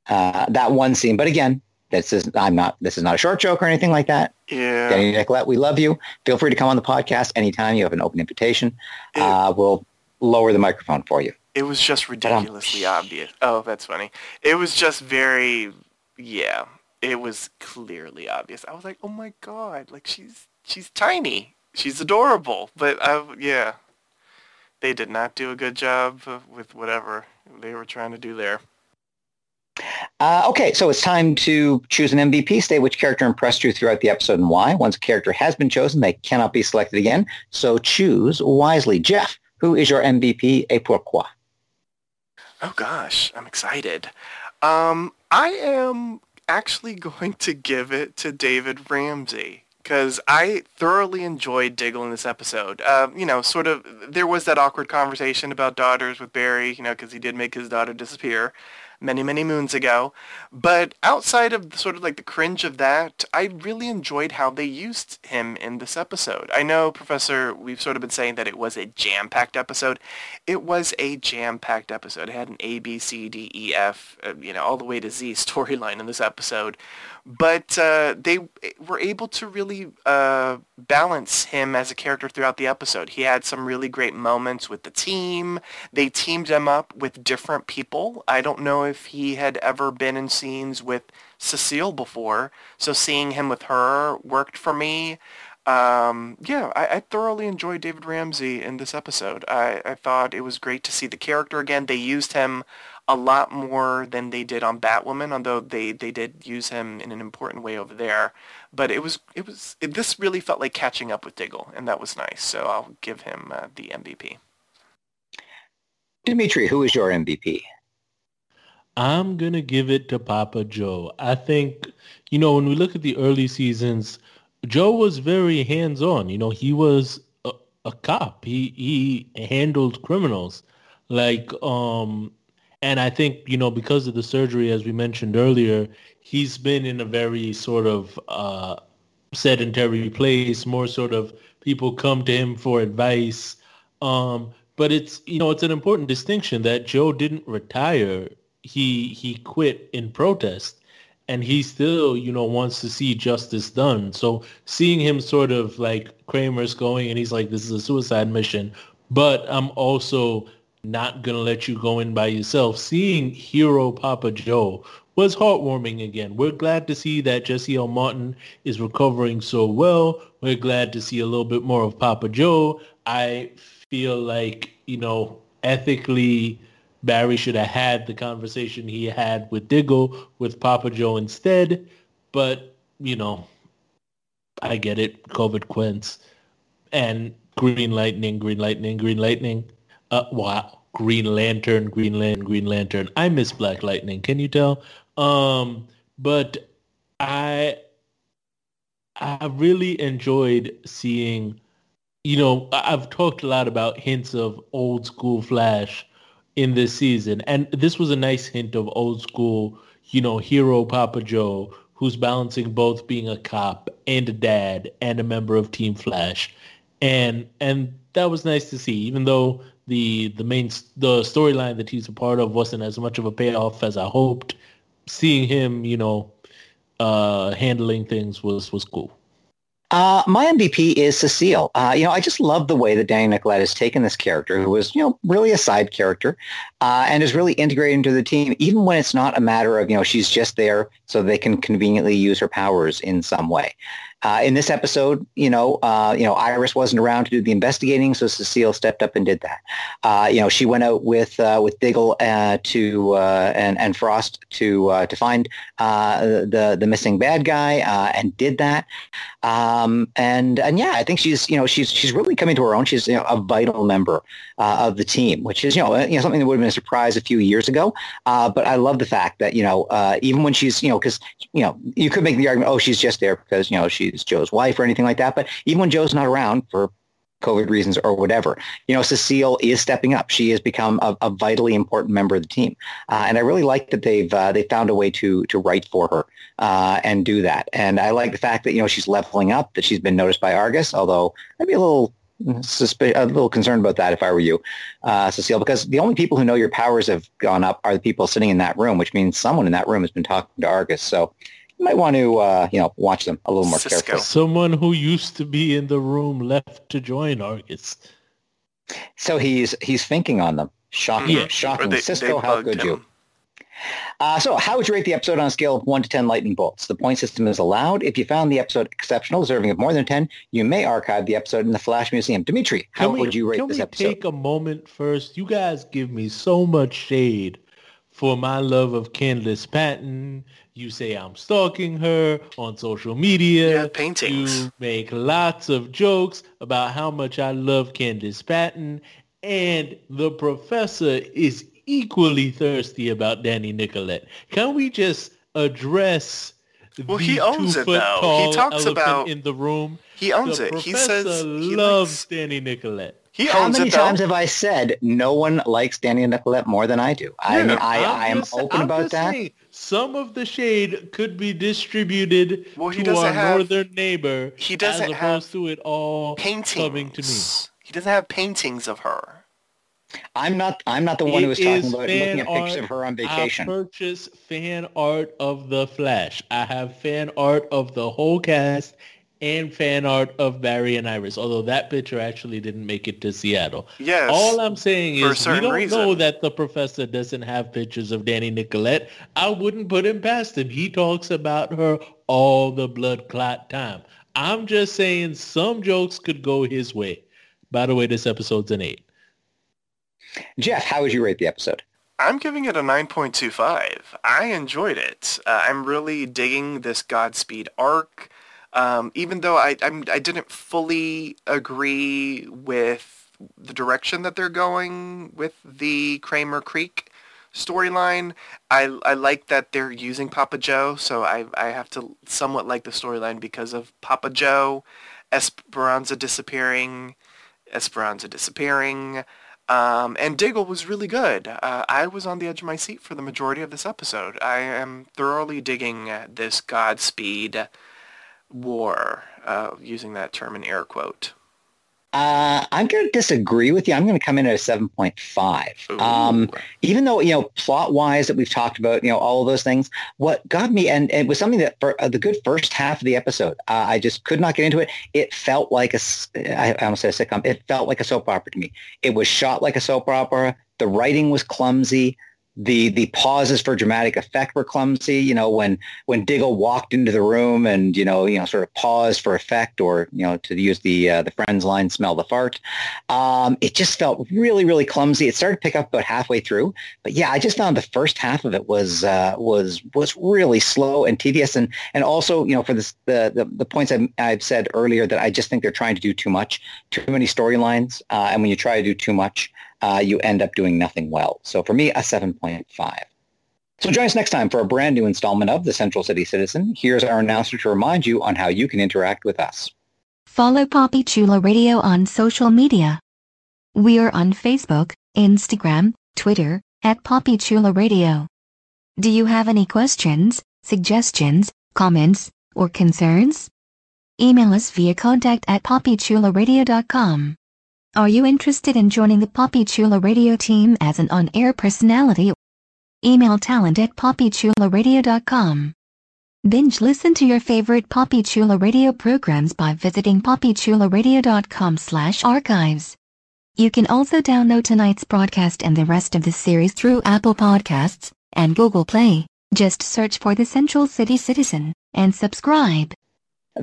uh, that one scene. But again, this is I'm not this is not a short joke or anything like that. Yeah, Danny Nicolet, we love you. Feel free to come on the podcast anytime you have an open invitation. It, uh, we'll lower the microphone for you. It was just ridiculously obvious. Oh, that's funny. It was just very yeah it was clearly obvious. I was like, oh my god, like she's she's tiny, she's adorable, but I, yeah, they did not do a good job with whatever they were trying to do there. Uh, okay, so it's time to choose an MVP. State which character impressed you throughout the episode and why. Once a character has been chosen, they cannot be selected again. So choose wisely. Jeff, who is your MVP et pourquoi? Oh gosh, I'm excited. Um, I am actually going to give it to David Ramsey because I thoroughly enjoyed Diggle in this episode. Uh, you know, sort of, there was that awkward conversation about daughters with Barry, you know, because he did make his daughter disappear many, many moons ago. But outside of sort of like the cringe of that, I really enjoyed how they used him in this episode. I know, Professor, we've sort of been saying that it was a jam-packed episode. It was a jam-packed episode. It had an A, B, C, D, E, F, uh, you know, all the way to Z storyline in this episode but uh, they were able to really uh, balance him as a character throughout the episode. He had some really great moments with the team. They teamed him up with different people. I don't know if he had ever been in scenes with Cecile before, so seeing him with her worked for me. Um, yeah, I, I, thoroughly enjoyed David Ramsey in this episode. I, I thought it was great to see the character again. They used him a lot more than they did on Batwoman, although they, they did use him in an important way over there. But it was it was it, this really felt like catching up with Diggle, and that was nice. So I'll give him uh, the MVP. Dimitri, who is your MVP? I'm gonna give it to Papa Joe. I think you know when we look at the early seasons, Joe was very hands on. You know, he was a, a cop. He he handled criminals. Like um and I think, you know, because of the surgery, as we mentioned earlier, he's been in a very sort of uh, sedentary place, more sort of people come to him for advice. Um, but it's, you know, it's an important distinction that Joe didn't retire. He, he quit in protest and he still, you know, wants to see justice done. So seeing him sort of like Kramer's going and he's like, this is a suicide mission, but I'm also not gonna let you go in by yourself. Seeing hero Papa Joe was heartwarming again. We're glad to see that Jesse L. Martin is recovering so well. We're glad to see a little bit more of Papa Joe. I feel like, you know, ethically, Barry should have had the conversation he had with Diggle with Papa Joe instead. But, you know, I get it. COVID quince. And Green Lightning, Green Lightning, Green Lightning. Uh, wow. Green Lantern, Green Lantern, Green Lantern. I miss Black Lightning. Can you tell? Um, but I I really enjoyed seeing, you know, I've talked a lot about hints of old school Flash in this season. And this was a nice hint of old school, you know, hero Papa Joe, who's balancing both being a cop and a dad and a member of Team Flash. And and that was nice to see, even though the the main the storyline that he's a part of wasn't as much of a payoff as I hoped. Seeing him, you know, uh, handling things was was cool. Uh, my MVP is Cecile. Uh, you know, I just love the way that Danny Nicolet has taken this character, who was, you know, really a side character, uh, and is really integrated into the team, even when it's not a matter of, you know, she's just there so they can conveniently use her powers in some way. Uh, in this episode, you know, uh, you know, Iris wasn't around to do the investigating, so Cecile stepped up and did that. Uh, you know, she went out with uh, with Diggle uh, to uh, and and Frost to to find the the missing bad guy and did that. Um, and and yeah, I think she's you know she's she's really coming to her own. She's you know, a vital member of the team, which is you know you know something that would have been a surprise a few years ago. but I love the fact that you know even when she's you know because you know you could make the argument, oh, she's just there because you know she she's Joe's wife or anything like that. But even when Joe's not around for COVID reasons or whatever. You know, Cecile is stepping up. She has become a, a vitally important member of the team, uh, and I really like that they've uh, they found a way to to write for her uh, and do that. And I like the fact that you know she's leveling up, that she's been noticed by Argus. Although I'd be a little a little concerned about that if I were you, uh, Cecile, because the only people who know your powers have gone up are the people sitting in that room, which means someone in that room has been talking to Argus. So you might want to, uh, you know, watch them a little more Cisco. carefully. Someone who used to be in the room left to join Argus. So he's he's thinking on them. Shocking, yeah. shocking. They, Cisco, they how could him. you? Uh, so how would you rate the episode on a scale of 1 to 10 lightning bolts? The point system is allowed. If you found the episode exceptional, deserving of more than 10, you may archive the episode in the Flash Museum. Dimitri, how we, would you rate this episode? Can we take a moment first? You guys give me so much shade for my love of Candice Patton. You say I'm stalking her on social media. Yeah, paintings. You make lots of jokes about how much I love Candice Patton. And the professor is equally thirsty about Danny Nicolet. Can we just address well, he owns it though. He talks about in the room. He owns the it. He says he loves likes... Danny Nicolet. He How many times have I said no one likes Danny Nicolet more than I do? I mean, I, I am open I'm about that. Saying, some of the shade could be distributed well, he to our have, northern neighbor. He doesn't as opposed have to it all paintings. coming to me. He doesn't have paintings of her. I'm not. I'm not the one it who was talking about looking at pictures of her on vacation. I purchased fan art of the Flash. I have fan art of the whole cast and fan art of Barry and Iris, although that picture actually didn't make it to Seattle. Yes. All I'm saying is we don't reason. know that the professor doesn't have pictures of Danny Nicolet. I wouldn't put him past him. He talks about her all the blood clot time. I'm just saying some jokes could go his way. By the way, this episode's an eight. Jeff, how would you rate the episode? I'm giving it a 9.25. I enjoyed it. Uh, I'm really digging this Godspeed arc. Um, even though I I'm, I did not fully agree with the direction that they're going with the Kramer Creek storyline, I I like that they're using Papa Joe, so I I have to somewhat like the storyline because of Papa Joe, Esperanza disappearing, Esperanza disappearing. Um, and Diggle was really good. Uh, I was on the edge of my seat for the majority of this episode. I am thoroughly digging this Godspeed war, uh, using that term in air quote? Uh, I'm going to disagree with you. I'm going to come in at a 7.5. Um, even though, you know, plot wise that we've talked about, you know, all of those things, what got me, and, and it was something that for uh, the good first half of the episode, uh, I just could not get into it. It felt like a, I almost said a sitcom. It felt like a soap opera to me. It was shot like a soap opera. The writing was clumsy the the pauses for dramatic effect were clumsy. You know, when when Diggle walked into the room and you know you know sort of paused for effect, or you know to use the uh, the friends line, "Smell the fart." Um, it just felt really really clumsy. It started to pick up about halfway through, but yeah, I just found the first half of it was uh, was was really slow and tedious, and and also you know for this the the, the points I've, I've, said earlier that I just think they're trying to do too much, too many storylines, uh, and when you try to do too much uh, you end up doing nothing well. So for me, a 7.5. So join us next time for a brand new installment of The Central City Citizen. Here's our announcer to remind you on how you can interact with us. Follow Papi Chulo Radio on social media. We are on Facebook, Instagram, Twitter, at Papi Chulo Radio. Do you have any questions, suggestions, comments, or concerns? Email us via contact at PapiChuloRadio.com. Are you interested in joining the Papi Chulo Radio team as an on-air personality? Email talent at PapiChuloRadio.com. Binge listen to your favorite Papi Chulo Radio programs by visiting PapiChuloRadio.com slash archives. You can also download tonight's broadcast and the rest of the series through Apple Podcasts and Google Play. Just search for The Central City Citizen and subscribe.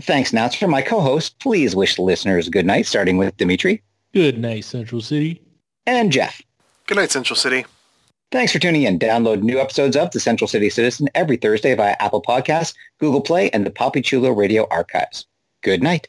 Thanks, Nats. For my co-host, please wish listeners good night, starting with Dimitri. Good night, Central City. And Jeff. Good night, Central City. Thanks for tuning in. Download new episodes of The Central City Citizen every Thursday via Apple Podcasts, Google Play, and the Papi Chulo Radio Archives. Good night.